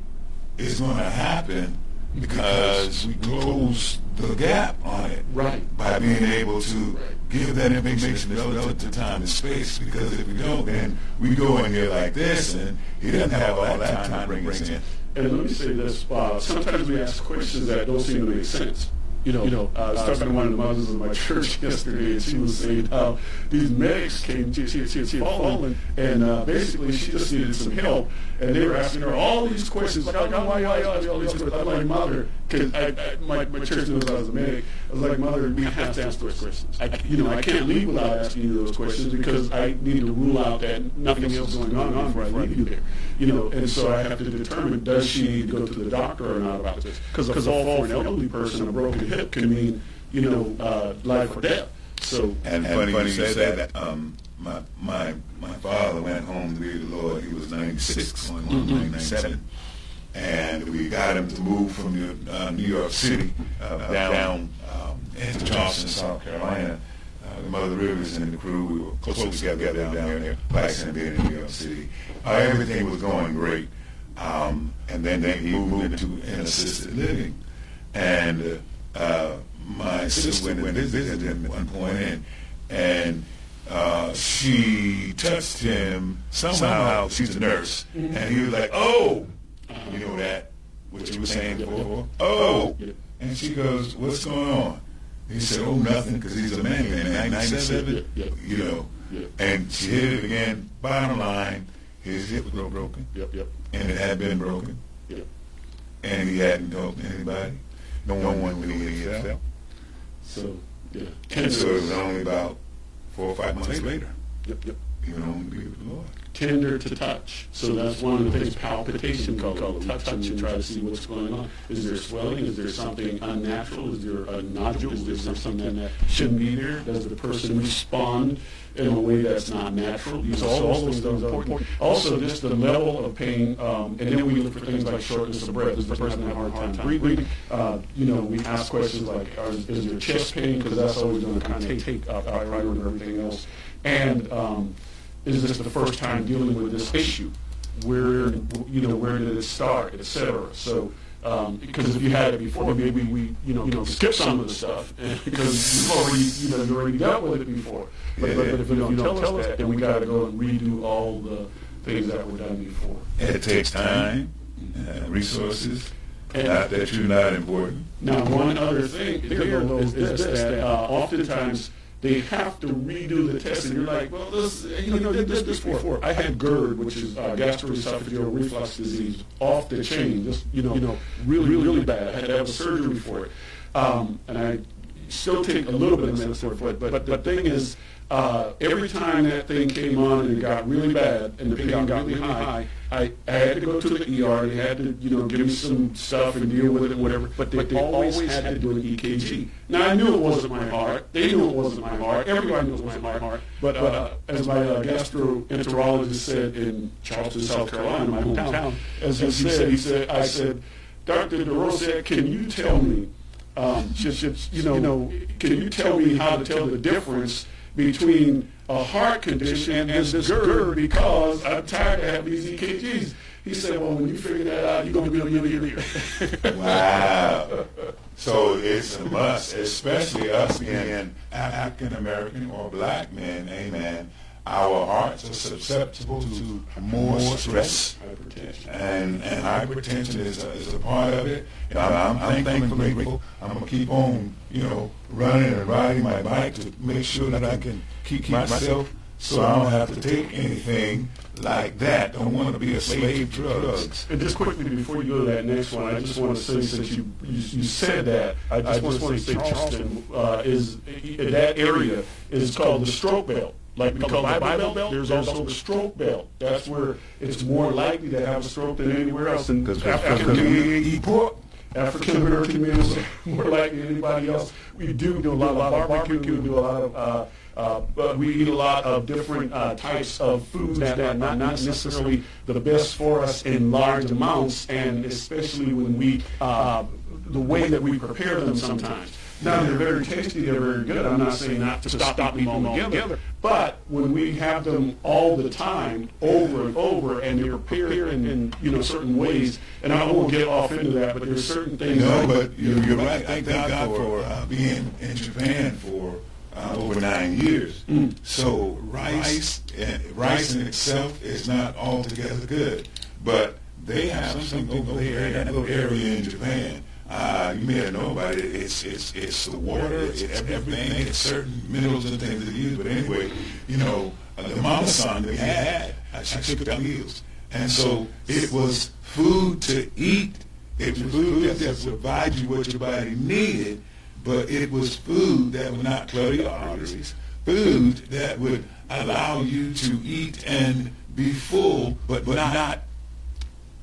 is going to happen because we close the gap on it right. by being able to give that information relative to time and space because if we don't then we go in here like this and he doesn't have all that time to bring us in. And let me say this, uh, sometimes we ask questions that don't seem to make sense. You know, you know uh, I was talking to one of the mothers of my church yesterday, and she was saying how these medics came, she, she, she had fallen, and uh, basically she just needed some help, and they were asking her all these questions, like, why, why, why, all these questions? I'm like, mother, because my, my church knows I was a medic. I was like, mother, we have to ask those questions. I, you know, I can't leave without asking you those questions because I need to rule out that nothing else is going on before I leave you there. You know, and so I have to determine does she need to go to the doctor or not about this? Because a fall for an elderly person, a broken hip can mean, you know, uh, life or death. So and, and funny, funny you say that. Um, my my my father went home to be the Lord. He was 96, going on mm-hmm. 97 and we got him to move from New, uh, New York City uh, down, down um, into Charleston, South Carolina. Uh, the Mother Rivers and the crew, we were close together down, there, Bison being in New York City. Uh, everything was going great. Um, and then, then he moved into an assisted living. And uh, my sister went and visited him at one point, and, and uh, she touched him somehow. She's a nurse, mm-hmm. and he was like, "Oh, you know that, what you were saying before? Oh! And she goes, what's going on? He said, oh, nothing, because he's a man, man, 97, you know. And she hit it again. Bottom line, his hip was broken. Yep, yep. And it had been broken. And he hadn't told anybody. No, one knew he felt. So, yeah. And so it was only about four or five months later, Yep, yep. you know, to be with the Lord. Tender to touch. So that's one of the things, palpitation, call it. We touch and try to see what's going on. Is there swelling? Is there something unnatural? Is there a nodule? Is there something that shouldn't be there? Does the person respond in a way that's not natural? These all those things are important. Also, just the level of pain, um, and then we look for things like shortness of breath. Does the person have a hard time breathing? Uh, you know, we ask questions like, are, is there chest pain? Because that's always going to kind of take uh, priority over everything else. And um, is this the first time dealing with this issue? Where, you know, where did it start, et cetera? So, um, because if you had it before, maybe we, you know, you know, skip some of the stuff because you've already, you know, you already dealt with it before. But, but, but if you don't tell us that, then we got to go and redo all the things that were done before. It takes time, uh, resources, not that you're not important. Now, one other thing is this, that uh, oftentimes they have to redo the test, and you're like, well, this, you know, did this, before. I had GERD, which is uh, gastroesophageal reflux disease, off the chain, just, you know, you know really, really bad. I had to have a surgery for it. Um, and I still take a little bit of medicine for it, but, but the thing is, uh, every time that thing came on and it got really bad and the pain got really high, I, I had to go to the ER. They had to, you know, give me some stuff and deal with it whatever. But they, but they always had to do an EKG. Now I knew it wasn't my heart. They knew it wasn't my heart. Everybody knew it wasn't my heart. But uh, as my uh, gastroenterologist said in Charleston, South Carolina, my hometown, as he said, he said, I said, Dr. DeRosa, can you tell me, um, just, just, you know, can you tell me how to tell the difference between a heart condition and this GERD because I'm tired of having these EKGs. He said, well, when you figure that out, you're going to be a millionaire. Wow. So it's a must, especially us being African American or black men, amen. Our hearts are susceptible to more stress, and and hypertension is a, is a part of it. And I'm, I'm thankful and grateful. I'm gonna keep on, you know, running and riding my bike to make sure that I can keep, keep myself so I don't have to take anything like that. I don't want to be a slave to drugs. And just quickly before you go to that next one, I just want to say since you you, you said that, I just, I just want to say Charleston uh, is that area is called the stroke belt. Like we call the Bible belt, there's also the stroke belt. That's where it's more likely to have a stroke than anywhere else. And African. African American communities more likely than anybody else. We do do a lot, a lot of barbecue. We do a lot of. Uh, uh, but we eat a lot of different uh, types of foods that are not, not necessarily the best for us in large amounts, and especially when we, uh, the way that we prepare them sometimes. Now they're very tasty, they're very good. I'm not saying not to stop eating them altogether, but when we have them all the time, over and over, and they're prepared in, in you know certain ways, and I won't get off into that, but there's certain things. No, but you're, you're right. Thank God for uh, being in Japan for uh, over nine years. Mm. So rice, and rice in itself is not altogether good, but they have something over there in that little area in Japan. Uh, you may not know about it. It's it's it's the water. It's everything. It's certain minerals and things that use. But anyway, you know, uh, the mama son that we had, uh, she took the meals, and so it was food to eat. It was food that provided you what your body needed but it was food that would not clutter your arteries, food that would allow you to eat and be full, but, but not.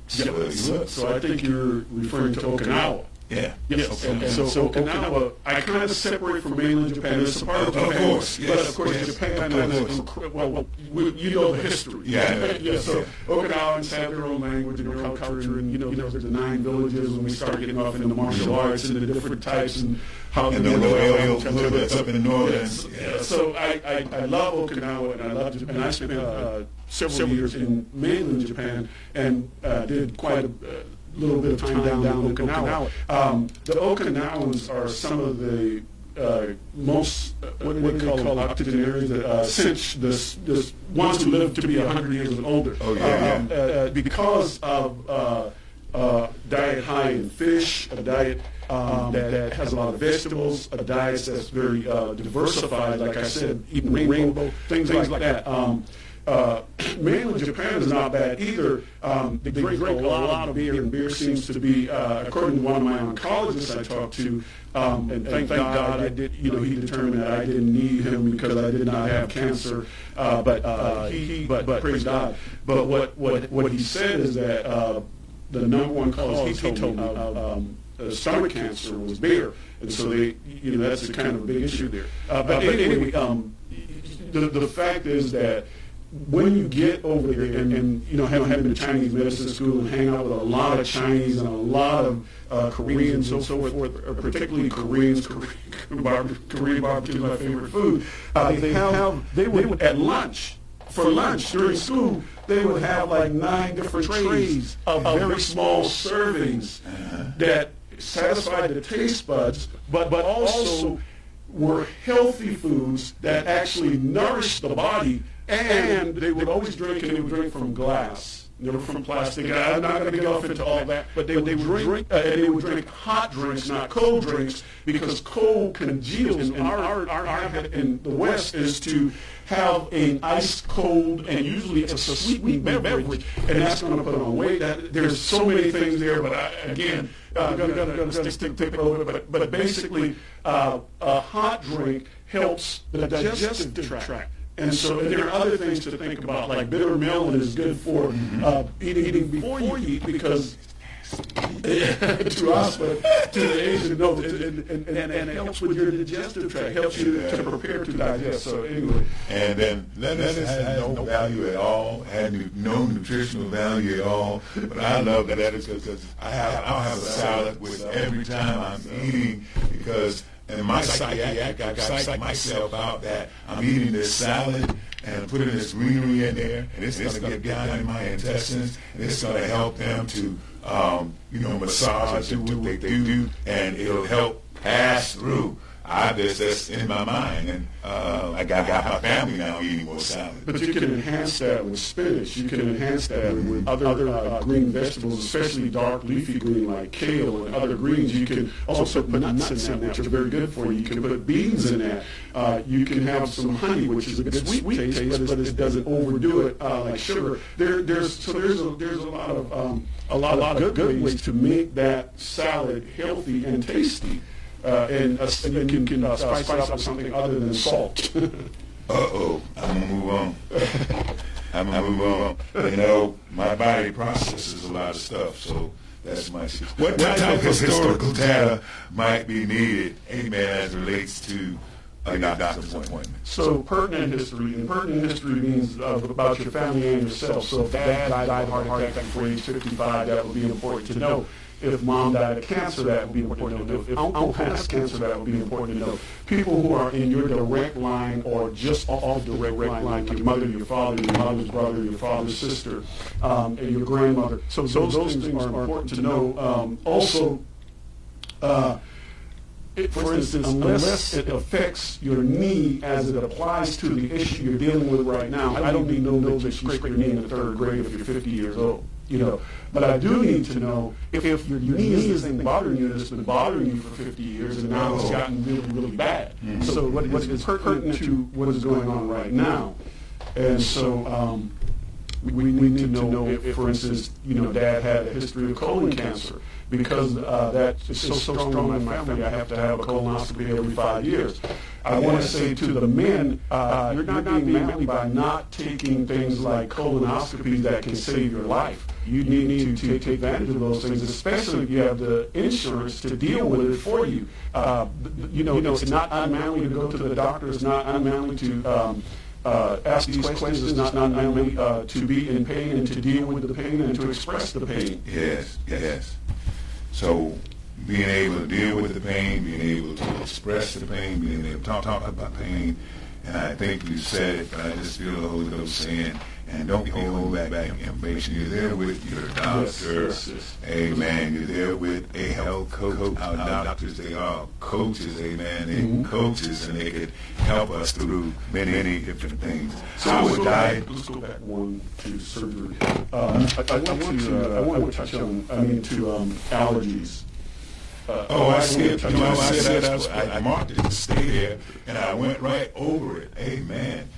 So, so I think you're referring to Okinawa. Yeah. Yes. Okay. So, so Okinawa, I kind of separate from mainland Japan. It's a part of Japan. Of course. Yes. But of course, yes. Japan has, well, well we, you know the history. Yeah. yeah. So Okinawans have their own language and their own culture, and you know, you there's the nine villages, and we start getting off into the martial arts and the different types and how and the royal that's up in the north. Yes. yes. So I, I, I love Okinawa, and I love Japan. I spent uh, several years in mainland Japan and uh, did quite a uh, little bit of time down, down in Okinawa. Um, the Okinawans are some of the uh, most, uh, what do they call them, octogenarians, uh, since the, the ones who live to be 100 years and older. Oh, yeah, um, yeah. Uh, because of uh, uh, diet high in fish, a diet um, that, that, has a lot of vegetables, a diet that's very uh, diversified, like I said, eating rainbow, things, things like that. Um, uh, mainland Japan is not bad either. Um, they drink a lot of beer, and beer seems to be, uh, according to one of my oncologists I talked to, um, and thank, thank God I did, you know, he determined that I didn't need him because I did not have cancer. Uh, but uh, he, but, but praise God. But what what what he said is that uh, the number one cause he told me of um, uh, stomach cancer was beer, and so they, you know, that's a kind of a big issue there. But anyway, um, the the fact is that when you get over there and, and you know having been to Chinese medicine school and hang out with a lot of Chinese and a lot of uh, Koreans and so forth, particularly Koreans, Korean, barbecue, Korean barbecue is my favorite food. Uh, they have they would at lunch for lunch during school they would have like nine different trays of very small servings that satisfied the taste buds, but but also were healthy foods that actually nourished the body and they would always drink, and they would drink from glass, never from plastic. I'm not going to get off into all that, but they, would drink, uh, and they would drink hot drinks, not cold drinks, because cold congeals. And our, our, our habit in the West is to have an ice cold, and usually it's a sweetened beverage, and that's going to put on weight. That, there's so many things there, but I, again, I'm going to stick, stick, stick a little bit. But, but basically, uh, a hot drink helps the digestive tract. And so and there are other things to think about, like bitter melon is good for uh, eating, eating before you eat because to us, but to the Asian, no, and, and, and, and, it helps with your digestive tract, helps you to prepare to digest. So anyway. And then lettuce has no value at all, had no nutritional value at all, but I love lettuce because I have, I'll have a salad with every time I'm eating because and my psychiatric, I got psych myself out that I'm eating this salad and I'm putting this greenery in there, and it's, it's going to get down in my intestines, and it's going to help them to, um, you know, massage and do what they do, and it'll help pass through. I just that's in my mind, and uh, I got, got my family now eating more salad. But you can enhance that with spinach. You can enhance that with other other uh, green vegetables, especially dark leafy green like kale and other greens. You can also put nuts in that, which are very good for you. You can put beans in that. Uh, you can have some honey, which is a good sweet taste, but it doesn't overdo it uh, like sugar. There, there's so there's a, there's a lot of um, a lot, a lot of good ways to make that salad healthy and tasty. Uh, and, uh, and you can uh, spice it up with something other than salt. Uh-oh, I'm going to move on. I'm going to move on. You know, my body processes a lot of stuff, so that's my What type, type of historical data might be needed, amen, as relates to a doctor's appointment? So pertinent history, and pertinent history means uh, about your family and yourself. So if dad died of heart attack before age 55, that would be important to know. If mom died of cancer, that would be important to know. If uncle passed cancer, that would be important to know. People who are in your direct line or just off the direct line, your mother, your father, your mother's brother, your father's sister, um, and your grandmother. So those, those things are important to know. Um, also, uh, it, for instance, unless it affects your knee as it applies to the issue you're dealing with right now, I don't need to know that you scrape your knee in the third grade if you're 50 years old you know. But I do need to know if, if your knee is thing bothering you that's been bothering you for 50 years and now it's gotten really, really bad. Mm-hmm. So what, what is pertinent to what is going on right now. And so um, we, we need to know if, for instance, you know, dad had a history of colon cancer because uh, that is so, so strong in my family. I have to have a colonoscopy every five years. I want to say to the men, uh, you're not being manly by not taking things like colonoscopies that can save your life. You need to take advantage of those things, especially if you have the insurance to deal with it for you. Uh, you know, it's not unmanly to go to the doctor. It's not unmanly to um, uh, ask these questions. It's not unmanly uh, to be in pain and to deal with the pain and to express the pain. Yes, yes. So being able to deal with the pain, being able to express the pain, being able to talk, talk about pain, and I think you said it, but I just feel the Holy Ghost saying, and don't hold back, back information. You're there with your doctor. Amen. You're there with a health coach. Our doctors, they are coaches. Amen. They're mm-hmm. coaches, and they could help us through many, many different things. So I would die. Let's go back one to surgery. Uh, I, I, want to. Uh, I want to touch on. I mean, to um, allergies. Uh, oh, I see it. You know, I said I, I, I marked it to stay there, and I went right over it. Amen.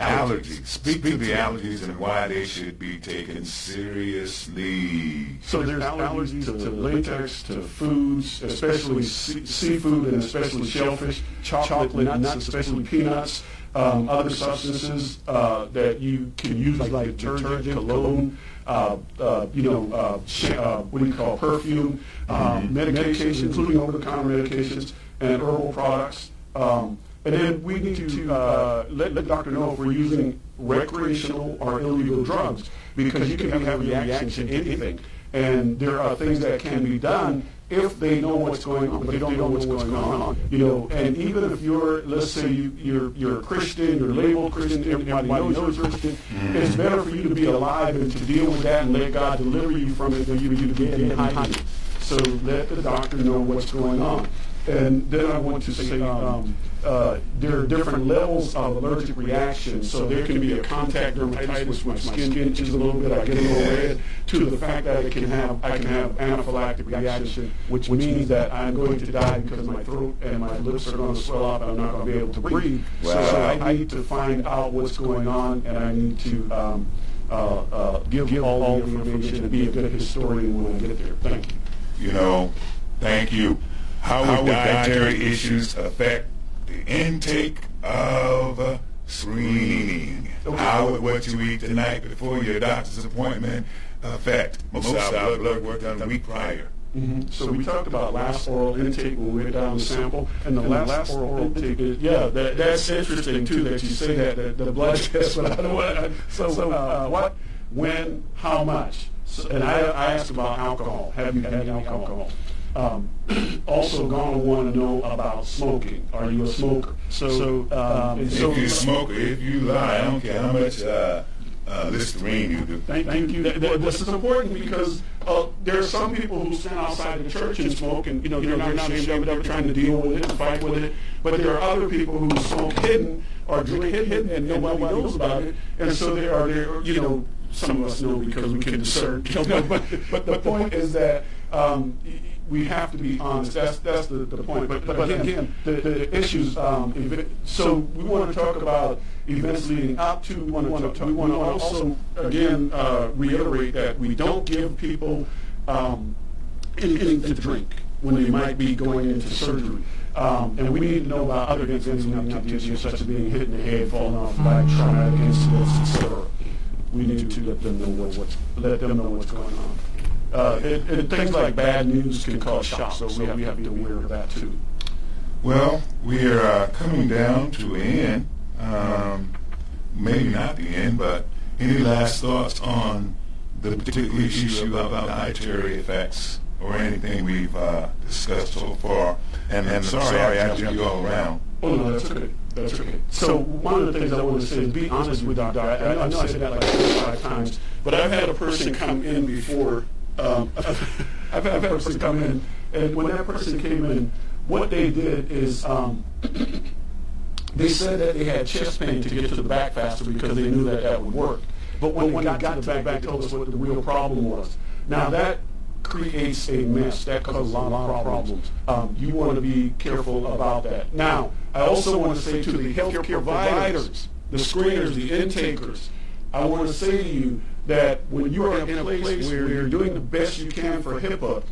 Allergies. Speak to the allergies and why they should be taken seriously. So there's allergies to, to latex, to foods, especially sea- seafood and especially shellfish, chocolate, nuts, especially peanuts, um, other substances uh, that you can use like detergent, cologne, uh, uh, you know, uh, sh- uh, what do you call perfume, um, medications, including over-the-counter medications and herbal products. Um, and then we need to uh, let the doctor know if we're using recreational or illegal drugs because you can have a reaction to anything. And there are things that can be done if they know what's going on, but they don't know what's going on. You know, and even if you're, let's say you, you're you're a Christian, you're labeled Christian, everybody knows you're Christian. It's better for you to be alive and to deal with that and let God deliver you from it than you to be in hiding. So let the doctor know what's going on. And then I want to say um, uh, there are different levels of allergic reactions. So there can be a contact dermatitis, which my skin itches a little bit, I get a little red, to the fact that it can have I can have anaphylactic reaction, which means that I'm going to die because my throat and my lips are going to swell up. And I'm not going to be able to breathe. So I need to find out what's going on, and I need to um, uh, uh, give, give all the information and be a good historian when I get there. Thank you. You know, thank you. How would dietary issues affect the intake of screening? How would what you eat tonight before your doctor's appointment affect most of our blood work done a week prior? Mm-hmm. So, so we talked about last oral intake when we went down the sample, and the, and last, last oral intake is yeah. That, that's interesting too that you say that the, the blood test. But I don't want. So, so uh, what, when, how much? So, and I, I asked about alcohol. Have you had any alcohol? Um, also, going to want to know about smoking. Are you a smoker? So, so, um, if so, you smoke, if you lie, I don't care how much uh, uh, Listerine you do. Thank, thank you. That, that, this is important because uh, there are some people who stand outside the church and smoke, and you know they're, not ashamed of it, They're trying to deal with it and fight with it. But there are other people who smoke hidden or drink it hidden, and nobody knows about it. And so there are there, you know, some of us know because we can discern. You know, but but the point is that. Um, we have to be honest. That's that's the, the point. But but again, the, the issues. Um, so we want to talk about events leading up to. We want to talk, we want to also again uh, reiterate that we don't give people um, anything to drink when they might be going into surgery. Um, and we need to know about other events leading up to the issues such as being hit in the head, falling off back, traumatic incidents, etc. We need to let them know what's let them know what's going on. Uh, it, it, things like bad news can cause shock, so we have, we have to be aware of that too. Well, we are uh, coming down to an end. Um, maybe not the end, but any last thoughts on the particular issue about dietary effects or anything we've uh, discussed so far? And, and sorry, sorry I jumped you all around. Oh, no, that's okay. That's okay. So one of the things I want to say is be honest with your. I, I know I said that like five times, but I've had a person come in before um, I've had a person come in, and when that person came in, what they did is um, they said that they had chest pain to get to the back faster because they knew that that would work. But when, when they got, to the back, they told us what the real problem was. Now that creates a mess. That causes a lot of problems. Um, you want to be careful about that. Now, I also want to say to the healthcare providers, the screeners, the intakers, I want to say to you that when you are in a place where you're doing the best you can for HIPAA,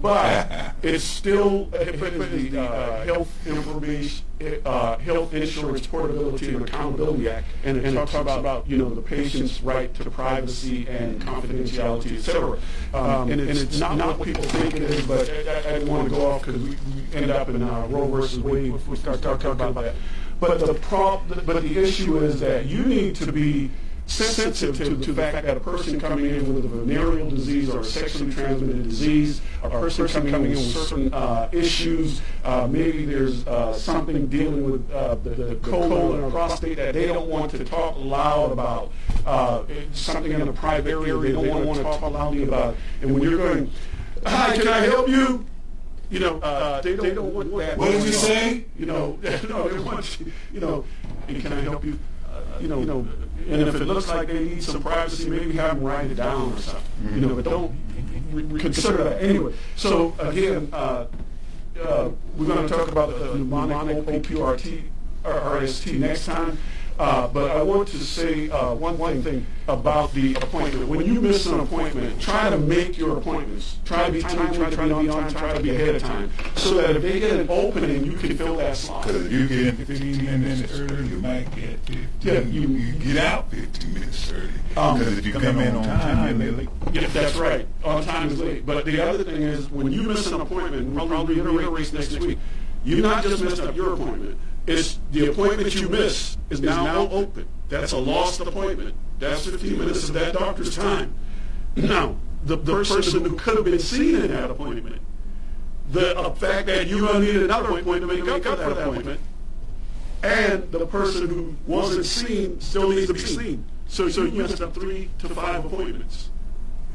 but it's still HIPAA the uh, Health Information, uh, Health Insurance Portability and Accountability Act, and it, and talks, talks about you know the patient's right to privacy and confidentiality, et cetera. Um, and, it's, and, it's, not, not what people think it is, but I, I didn't want to go off because we, we end up in uh, Roe versus Wade if we start talking about that. But the prob- but the issue is that you need to be sensitive to, to the fact that a person coming in with a venereal disease or a sexually transmitted disease, a person coming in with certain uh, issues, uh, maybe there's uh, something dealing with uh, the, the, colon or prostate that they don't want to talk loud about, uh, something in a private area they don't want to talk loudly about. And when you're going, hi, can I help you? You know, uh, they, don't, they don't want that. What did you say? You know, no, they want, you know, can I help you? you know, you know, and if it looks like they need some privacy, maybe have them write it down or something. Mm-hmm. You know, but don't consider that anyway. So again, uh, uh, we're going to talk about the mnemonic OPQRT or RST next time. Uh, but I want to say uh, one, one thing about the appointment. When you miss an appointment, try to make your appointments. Try to be timely, try to be on time, try to be ahead of time. So that if they get an opening, you can fill that slot. Because if you get in 15 minutes early, you might get 15. Yeah, you, you- get out 15 minutes early. Um, Because if you come in on time, you're late. Yeah, that's right. On time is late. But the other thing is, when you miss an appointment, we'll probably reiterate next week, you not just messed up your appointment. It's the appointment you missed is now open. That's a lost appointment. That's 15 minutes of that doctor's time. Now, the, the person who could have been seen in that appointment, the uh, fact that you're going to need another appointment to make up for that appointment, and the person who wasn't seen still needs to be seen. So, so you messed up three to five appointments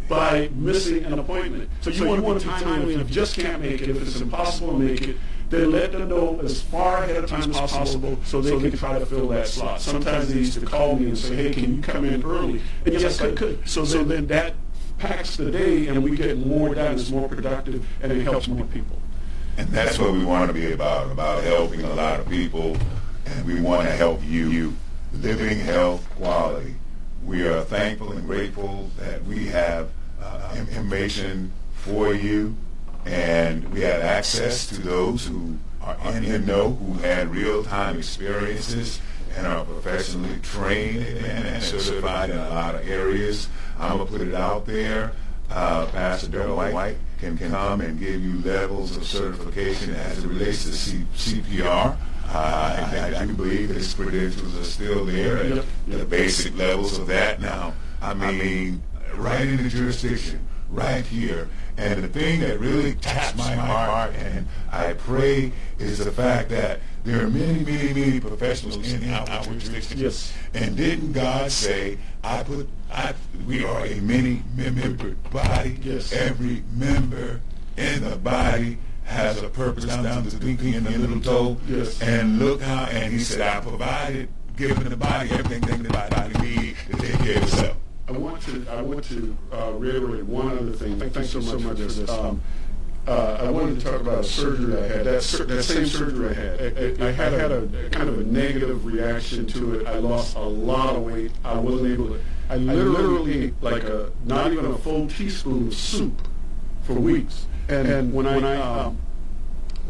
by missing an appointment. So you, want, to be timely, and if you just can't make it, if it's impossible to make it, then let them know as far ahead of time as possible so they can try to fill that slot. Sometimes they used to call me and say, hey, can you come in early? And yes, I could. So then that packs the day and we get more done, it's more productive, and it helps more people. And that's what we want to be about, about helping a lot of people, and we want to help you. Living health quality. We are thankful and grateful that we have uh, information for you, and we have access to those who are in the know, who had real-time experiences and are professionally trained and certified in a lot of areas. I'm going to put it out there. Uh, Pastor Daryl White can come and give you levels of certification as it relates to C- CPR. Uh, I, I do believe his credentials are still there at Yep. the basic levels of that. Now, I mean, right in the jurisdiction, right here. And the thing that really taps my heart, and I pray, is the fact that there are many, many, many professionals in our, jurisdiction. Yes. And didn't God say, I put, I, we are a many member body. Yes. Every member in the body has a purpose down to the pinky and the little toe. Yes. And look how, and he said, I provided, given the body everything the body needs to take care of itself. I want to I want to uh, reiterate one other thing. Thank, thanks so much for this. Um, uh, I wanted to talk about a surgery I had. That, sur- that same surgery I had. I, I, I had a, a kind of a negative reaction to it. I lost a lot of weight. I wasn't able to. I literally ate like a not even a full teaspoon of soup for weeks. And, and when I, um,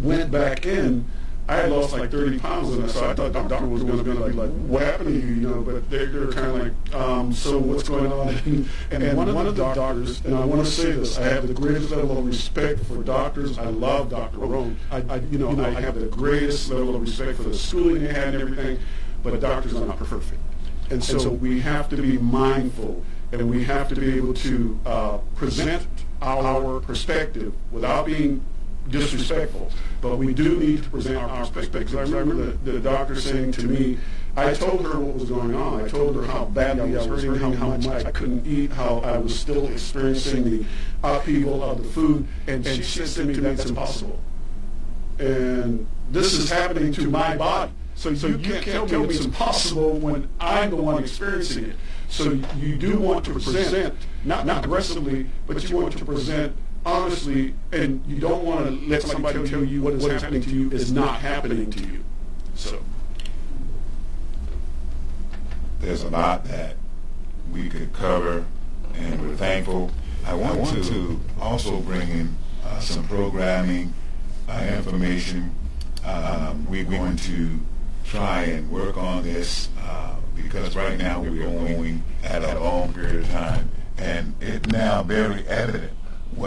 went back in, I had lost like 30 pounds, and so I thought the doctor was going to be like, what happened to you, you know? But they're, they're kind of like, um, so what's going on? And, and one, of the doctors, and I want to say this, I have the greatest level of respect for doctors. I love Dr. Roan. I, I, you know, I have the greatest level of respect for the schooling they had and everything, but doctors are not perfect. And so we have to be mindful, and we have to be able to uh, present our perspective without being disrespectful, but we do need to present our perspective. Because I remember the, the doctor saying to me, I told her what was going on. I told her how badly I was hurting, how, how much I couldn't eat, how I was still experiencing the upheaval of the food, and, and she said to me, that's impossible. And this is happening to my body. So, so you can't tell me it's impossible when I'm the one experiencing it. So you do want to present, not, not aggressively, but you want to present honestly, and you don't want to let somebody tell you what is happening to you is not happening to you. So There's a lot that we could cover, and we're thankful. I want, to also bring in uh, some programming uh, information. Um, we're going to try and work on this uh, because right now we're going at a long period of time, and it's now very evident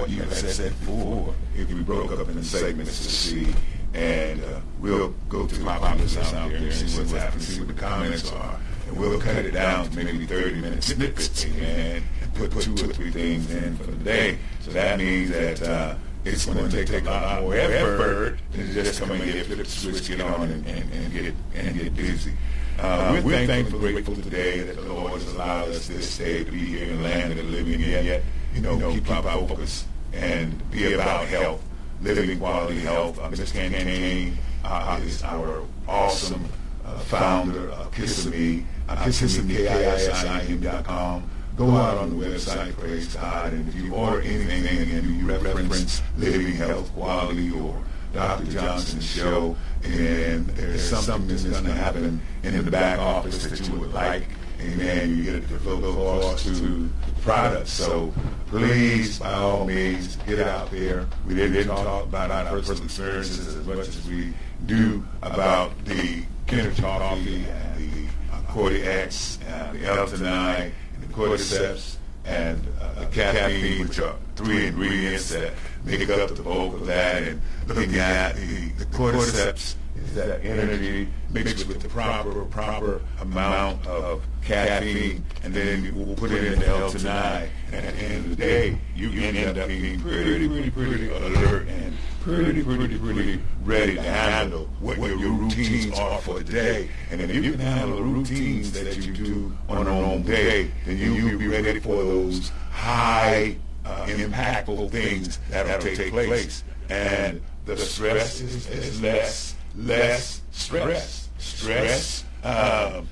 what you have said before. If we broke up into segments to see, and uh, we'll go to the comments out there and see what's happening, see what the comments are, and we'll cut it down to maybe 30 minute snippets, and put two or three things in for the day. So that means that uh, it's going to take a lot more effort than just come and get flip switch, get on, and, and, and get and get busy. Uh, we're thankful grateful today that the Lord has allowed us this day to be here in the land of the living, and yet, you know, keep our focus and be about health, living quality health. Uh, Kane uh, is our awesome uh, founder of Kissimmee, uh, Kissimmee, K-I-S-I-M.com. Go out on the website, praise God, and if you order anything and you reference living health quality or Dr. Johnson's show, and there's something that's going to happen in the back office that you would like, amen, you get a little cost to the product. So please, by all means, get out there. We didn't talk about our personal experiences as much as we do about the Kinder Coffee and the Cordy X and the L-Theanine and the Cordyceps and uh, the caffeine, which are three ingredients that make up the bulk of that. And looking at the, the cordyceps is that energy mixed with the proper proper amount of caffeine, and then will put it in the L-Theanine. And at the end of the day, you can end up being pretty, pretty, pretty alert and pretty, pretty, pretty ready to handle what your routines are for the day. And if you can handle the routines that you do on a normal day, then you'll be ready for those high uh, impactful things that'll take place. And the stress is, is less, less stress. Stress, uh,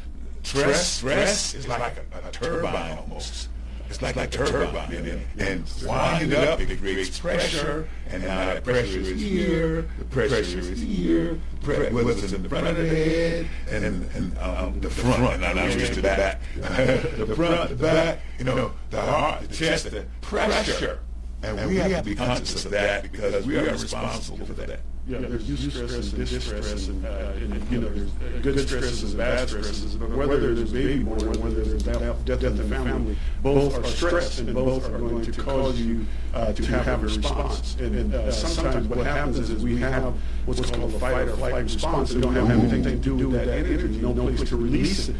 stress, stress is like a, a turbine almost. It's like, like a turbine, and, and wind it up, it creates pressure, and now that pressure is here, the pressure is here, pre- whether it's in the front of the head, and, and um, the front, and I'm used to the back. the front, the back, you know, the heart, the chest, the pressure. And we have to be conscious of that because we are responsible for that. Yeah, there's eustress and distress, and, uh, and you know, there's uh, good stresses and bad stresses. But whether there's baby born, whether there's death, death in the family, both are stress, and both are going to cause you uh, to have a response. And, and uh, sometimes what happens is we have what's called a fight or flight response. We don't have anything to do with that energy, no place to release it.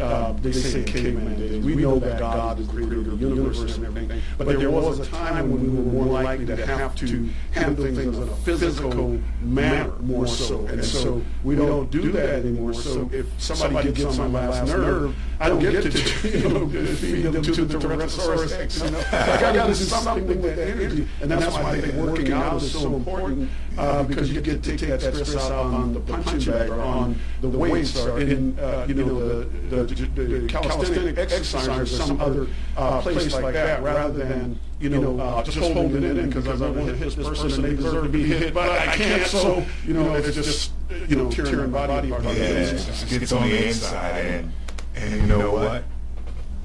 Uh, they say in caveman days, we know that God is the creator of the universe and everything, but there was a time when we were more likely to have to handle things in a physical manner more so. And so we don't do that anymore. So if somebody gets on my last nerve, I don't get to, you know, feed them to the Tyrannosaurus Rex. You know? I got to do something with that energy. And that's why I think working out is so important uh, because you get to take that stress out on the punching bag or on the weights or in, uh, you know, the, the, the calisthenic exercise or some other uh, place like that rather than, you know, uh, just holding it in because I want to hit this person and they deserve to be hit, but I can't. So, you know, it's just, you know, tearing body apart. Yeah, it just gets on the inside, and and you know what?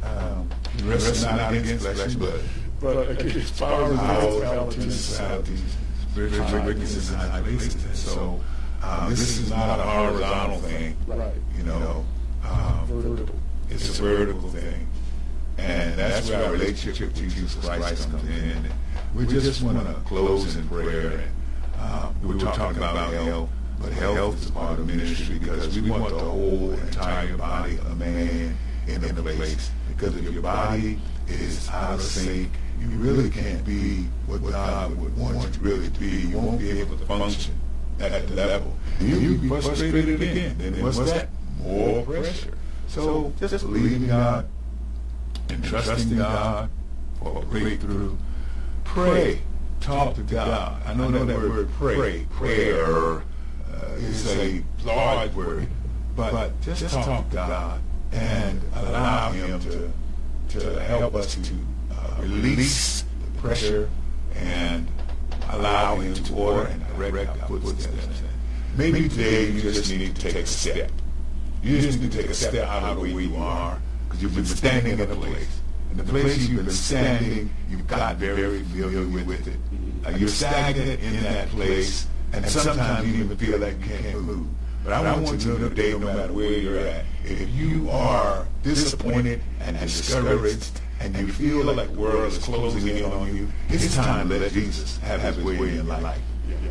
Um, the rest is not against flesh and blood, but against powers and powers, principalities. Principalities, spiritual wickedness in high places. And so um, this is not a horizontal thing, Right. you know. Um, Vertical. it's a vertical thing. And that's where our relationship with Jesus Christ comes in. And we just want to close in prayer. And, um, we were talking about health, but health is part of ministry because we want the whole entire body of man in the place. Because if your body is out of sync, you really can't be what God would want you really to be. You won't be able to function at the level. And you'll be frustrated again. And what's that? More pressure. So just believe in God and trusting God for a breakthrough. Pray. Talk to God. I know that word pray, prayer, uh, is a large word, but just talk to God and allow Him to to help us to release the pressure and allow Him to order and direct our footsteps. Maybe today you just need to take a step. You just need to take a step out of where you are because you've been standing in a place. And the place you've been standing, you've got very familiar with it. Uh, you're stagnant in that place, and sometimes you even feel like you can't move. But I want you to know today, no matter where you're at, if you are disappointed and discouraged and you feel like the world is closing in on you, it's time to let Jesus have his way in life.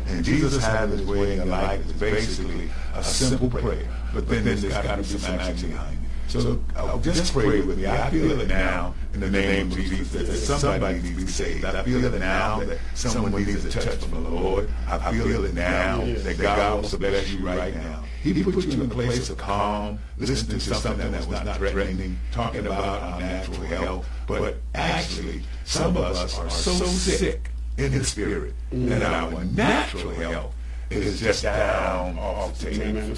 And Jesus having his way in life is basically a simple prayer, but then there's got to be some action behind it. So uh, just pray with me. I feel it now in the name of Jesus that somebody needs to be saved. I feel it now that someone needs a touch from the Lord. I feel it now that God wants to bless you right now. He put you in a place of calm, listening to something that was not threatening, talking about our natural health. But actually, some of us are so sick in the spirit that our natural health is just down off the table.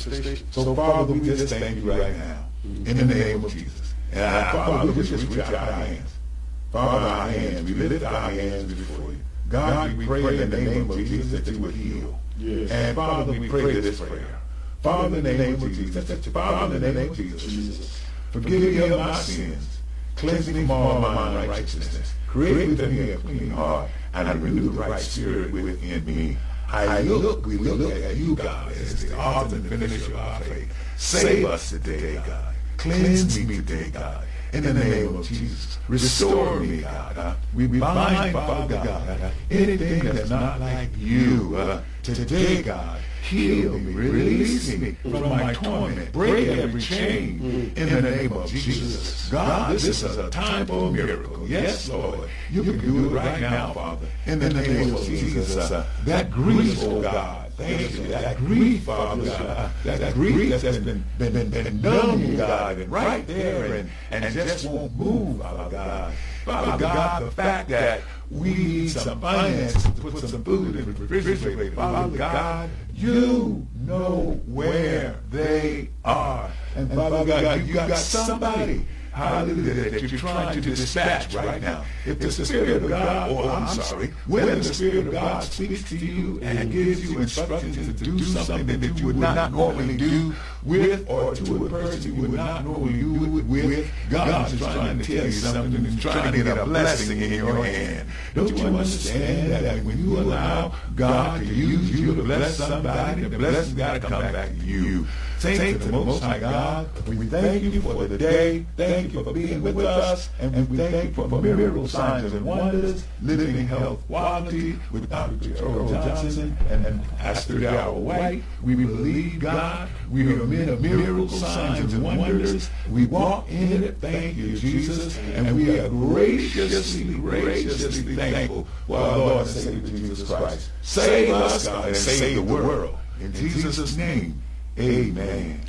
So, Father, we just thank you right now in the name of Jesus. And I, Father, we just reach out our hands. Father, our hands, we lift our hands before you. God, we pray in the name of Jesus that you would heal. Yes. And Father, we pray this prayer. Father, in the name of Jesus, Father, in the name of Jesus, forgive me of my sins, cleanse me from all my unrighteousness, create within me a clean heart, and renew the right spirit within me. I look, we look at you, God, as the author and finisher of our faith. Save us today, God. Cleanse me today, God. In the name of Jesus, restore me, God. Uh, we bind, Father God, anything that's not like you. Uh, today, God, heal me, release me from my torment, break every chain in the name of Jesus. God, this is a time for a miracle. Yes, Lord. You can do it right now, Father. In the name of Jesus. Uh, that grief, oh God. Thank you. That grief, Father God. That, that grief that's been, been, been, been numb, God, and right there and, and just won't move, Father God. Father God, the fact that we need some finances to put some food in the refrigerator, Father God, you know where they are. And Father God, you got somebody hallelujah, that you're trying to dispatch right now. If the Spirit of God, or oh, I'm sorry, when the Spirit of God speaks to you and gives you instructions to do something that you would not normally do with, or to a person you would not normally do it with, God is trying to tell you something and trying to get a blessing in your hand. Don't you understand that when you allow God to use you to bless somebody, the blessing's got to come back to you. Thank the Most High God. We thank you for the day. Thank you for being with us. And we thank you for miracle signs and wonders, living health quality with Dr. Earl Johnson and Pastor Darrell White. We believe God. We are men of miracle signs and wonders. We walk in it. Thank you, Jesus. And we are graciously, graciously thankful for our Lord and Savior Jesus Christ. Save us, God, and save the world. In Jesus' name. Amen.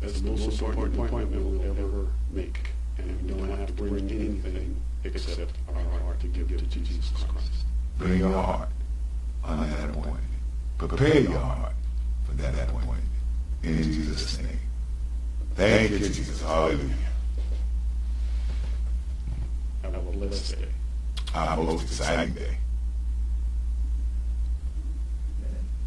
That's the most important appointment we'll ever make. And we don't have to bring anything except our heart to give to Jesus Christ. Bring your heart on that appointment. Prepare your heart for that appointment. In Jesus' name. Thank you, Jesus. Hallelujah. I Have a blessed day. Our most exciting day.